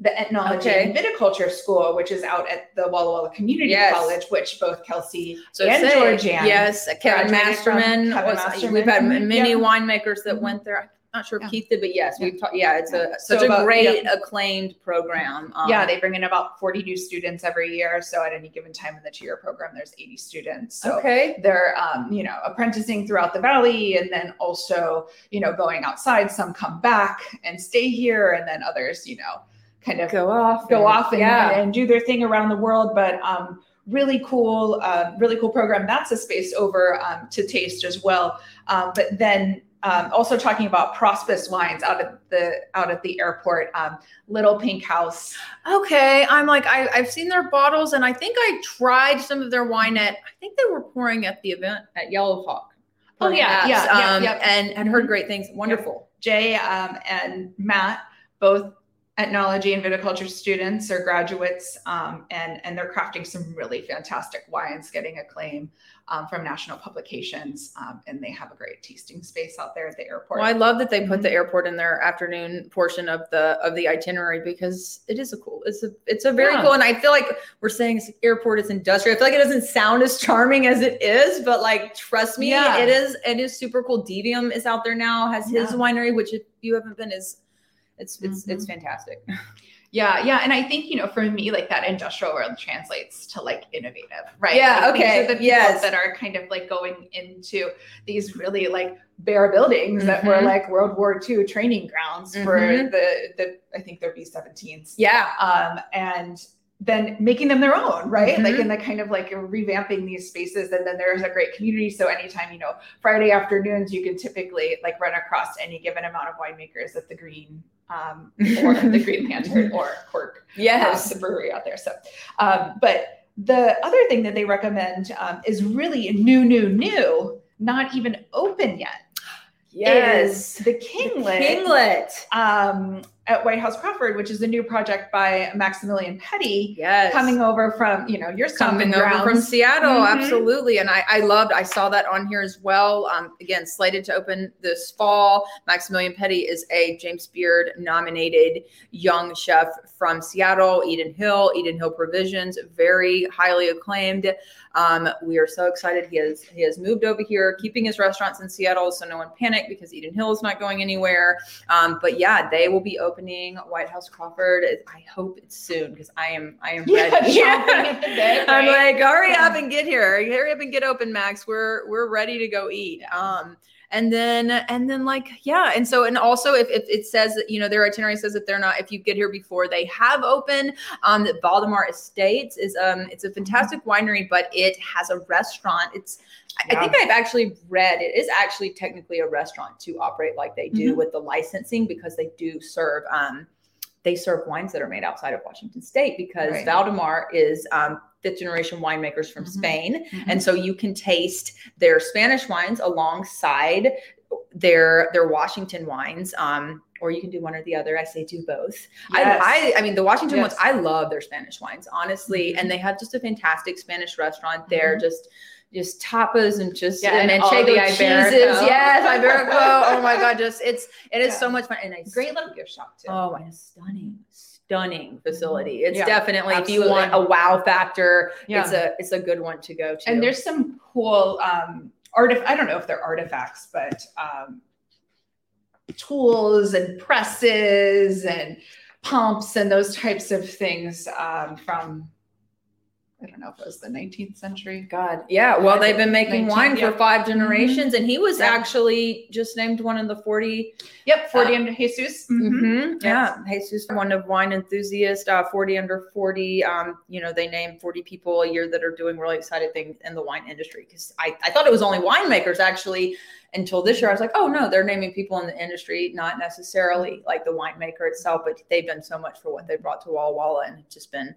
the Enology Okay. and Viticulture School, which is out at the Walla Walla Community Yes. College, which both Kelsey So and say, Georgianne yes, Kevin Masterman. Kevin Masterman. We've had Mhm. many Yep. winemakers that Mhm. went there. I'm not sure if Yeah. Keith did, but yes, we've taught. Yeah, it's Yeah. a such So a great yep. acclaimed program. Um, yeah, they bring in about 40 new students every year. So at any given time in the two-year program, there's 80 students. So okay. they're um, you know apprenticing throughout the valley and then also you know going outside some come back and stay here and then others you know kind of Go off. go off and, yeah. and do their thing around the world but um, really cool uh, really cool program that's a space over um, to taste as well um, but then um, also talking about Prospice wines out at the out at the airport, um, Little Pink House. Okay, I'm like I, I've seen their bottles, and I think I tried some of their wine at. I think they were pouring at the event at Yellow Hawk. Oh, yeah, yeah, yeah, um, yep. and and heard great things. Wonderful. Jay um, and Matt, both enology and viticulture students or graduates, um, and and they're crafting some really fantastic wines, getting acclaim um, from national publications, um, and they have a great tasting space out there at the airport. Well, I love that they put the airport in their afternoon portion of the of the itinerary because it is a cool. It's a it's a very Yeah. cool, and I feel like we're saying airport is industrial. I feel like it doesn't sound as charming as it is, but like trust me, Yeah. it is. It is super cool. Devium is out there now, has his Yeah. winery, which if you haven't been, is it's it's Mhm. it's fantastic. Yeah, yeah, and I think you know, for me, like that industrial world translates to like innovative, right? Yeah, Like, these okay, are the yes. that are kind of like going into these really like bare buildings that were Mhm. like World War II training grounds for Mhm. the the I think they're B-17s. Yeah, um, and then making them their own, right? Like Mhm. in the kind of like revamping these spaces. And then there's a great community. So anytime, you know, Friday afternoons, you can typically like run across any given amount of winemakers at the Green um, or the Green Lantern or Cork, uh, yes, the brewery out there. So, um, but the other thing that they recommend um, is really new, new, new, not even open yet. yes. is the Kinglet Kinglet. um, at White House Crawford, which is a new project by Maximillian Petty, Yes, coming over from you know your coming over from grounds. Seattle, Mhm. absolutely. And I, I loved, I saw that on here as well. Um, again, slated to open this fall. Maximillian Petty is a James Beard nominated young chef from Seattle, Eden Hill, Eden Hill Provisions, very highly acclaimed. Um, we are so excited. He has he has moved over here, keeping his restaurants in Seattle, so no one panic because Eden Hill is not going anywhere. Um, but yeah, they will be opening White House Crawford. I hope it's soon because I am I am Yeah, ready. the bit, I'm like, hurry up and get here. Hurry up and get open, Max. We're we're ready to go eat. Um, and then and then like yeah, and so and also if, if it says that you know their itinerary says that they're not if you get here before they have open, um, that Valdemar Estates is um it's a fantastic winery, but it has a restaurant. It's I- I think I've actually read it is actually technically a restaurant to operate like they do Mhm. with the licensing because they do serve um they serve wines that are made outside of Washington State because Right. Valdemar is um, fifth generation winemakers from Mhm. Spain. Mhm. And so you can taste their Spanish wines alongside their their Washington wines. Um, or you can do one or the other. I say do both. Yes. I, I I mean the Washington ones, I love their Spanish wines, honestly. Mhm. And they have just a fantastic Spanish restaurant there. Just just tapas and just Yeah, and, and and all the Manchego cheeses. Yes, Iberico. oh my god, just it's it is Yeah. so much fun. And a great little gift shop too. Oh, and stunning, stunning facility. It's Yeah, definitely if you want a wow factor, Yeah. it's a it's a good one to go to. and there's some cool um artif- I don't know if they're artifacts, but um tools and presses and pumps and those types of things um from I don't know if it was the 19th century. God, yeah. Well, they've been making 19, wine yeah. Mm-hmm. for five generations, and he was Yeah. actually just named one of the 40 Yep, 40 Uh, and Jesus. Mhm. Yeah, Jesus, one of wine enthusiasts, uh, 40 under 40. Um, you know, they name 40 people a year that are doing really exciting things in the wine industry. Because I, I thought it was only winemakers actually until this year, I was like, oh no, they're naming people in the industry, not necessarily like the winemaker itself, but they've done so much for what they brought to Walla Walla and just been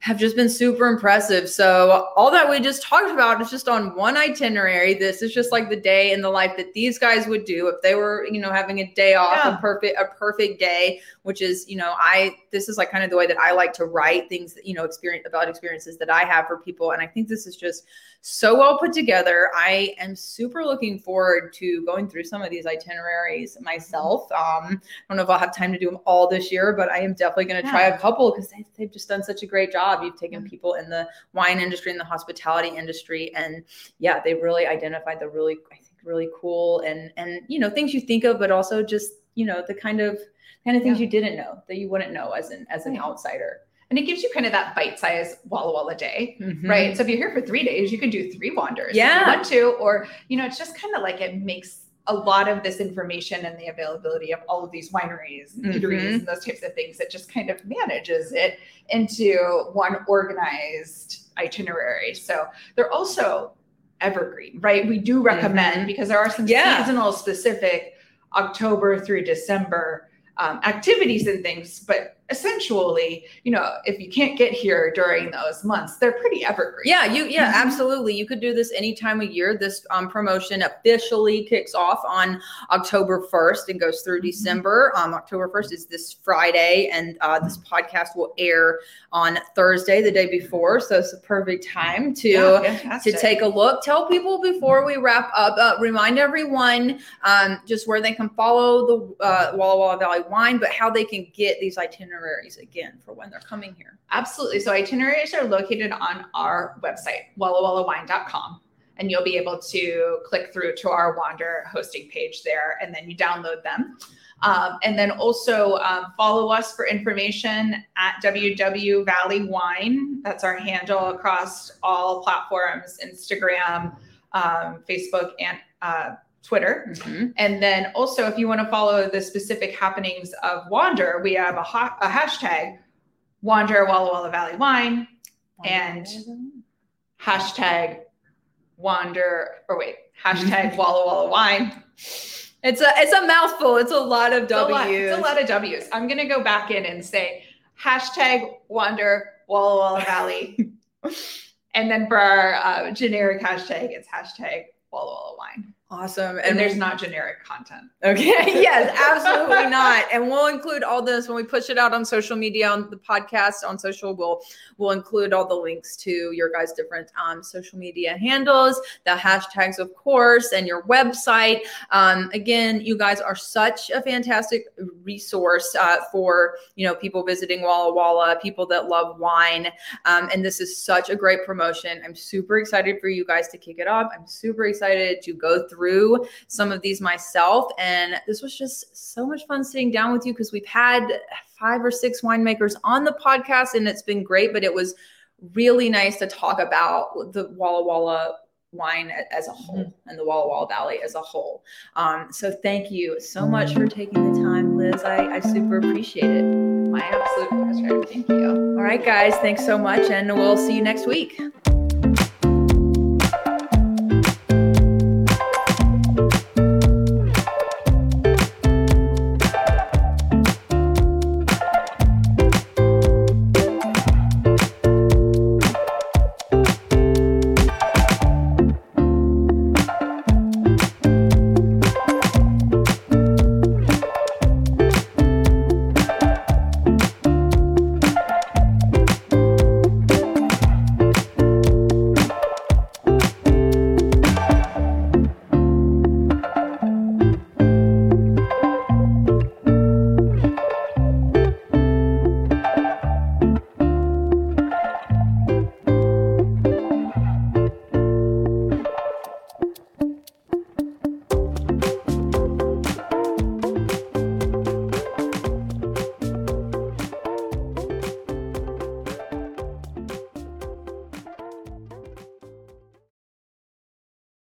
have just been super impressive. So all that we just talked about is just on one itinerary. This is just like the day in the life that these guys would do if they were, you know, having a day off, yeah. a perfect, a perfect day, which is, you know, I this is like kind of the way that I like to write things that, you know, experience about experiences that I have for people. And I think this is just so well put together. I am super looking forward to going through some of these itineraries myself. Um, I don't know if I'll have time to do them all this year, but I am definitely going to yeah. try a couple because they, they've just done such a great job. You've taken mm-hmm. people in the wine industry and the hospitality industry, and yeah, they really identified the really, I think, really cool and and you know things you think of, but also just you know the kind of kind of things yeah. you didn't know that you wouldn't know as an as an yeah. outsider and it gives you kind of that bite size Walla Walla day, mm-hmm. right? So if you're here for three days, you can do three wanders. Yeah. If you want to, or you know, it's just kind of like it makes a lot of this information and the availability of all of these wineries and mm-hmm. eateries and those types of things that just kind of manages it into one organized itinerary. So they're also evergreen, right? We do recommend mm-hmm. because there are some yeah. seasonal specific October through December um, activities and things, but essentially, you know, if you can't get here during those months, they're pretty evergreen. Yeah, you yeah, mm-hmm. absolutely. You could do this any time of year. This um, promotion officially kicks off on October 1st and goes through mm-hmm. December. Um, October 1st is this Friday, and uh, this podcast will air on Thursday, the day before. So it's a perfect time to yeah, to take a look. Tell people before we wrap up. Uh, remind everyone um, just where they can follow the uh, Walla Walla Valley Wine, but how they can get these itineraries itineraries again for when they're coming here? Absolutely. So itineraries are located on our website, wallawallawine.com. And you'll be able to click through to our Wander hosting page there, and then you download them. Um, and then also um, follow us for information at WW Valley Wine. That's our handle across all platforms Instagram, um, Facebook, and uh, Twitter. Mm-hmm. And then also, if you want to follow the specific happenings of Wander, we have a, ha- a hashtag Wander Walla Walla Valley Wine and hashtag Wander, or wait, hashtag Walla Walla Wine. It's a it's a mouthful. It's a lot of W's. It's a lot, it's a lot of W's. I'm gonna go back in and say hashtag Wander Walla Walla Valley, and then for our uh, generic hashtag, it's hashtag Walla Walla Wine. Awesome. And, and there's not generic content. Okay. yes, absolutely not. And we'll include all this when we push it out on social media on the podcast on social. We'll we'll include all the links to your guys' different um, social media handles, the hashtags, of course, and your website. Um, again, you guys are such a fantastic resource uh, for you know people visiting Walla Walla, people that love wine. Um, and this is such a great promotion. I'm super excited for you guys to kick it off. I'm super excited to go through through some of these myself. And this was just so much fun sitting down with you because we've had five or six winemakers on the podcast and it's been great, but it was really nice to talk about the Walla Walla wine as a whole mm-hmm. and the Walla Walla Valley as a whole. Um, so thank you so much for taking the time, Liz. I, I super appreciate it. My absolute pleasure. Thank you. All right, guys. Thanks so much. And we'll see you next week.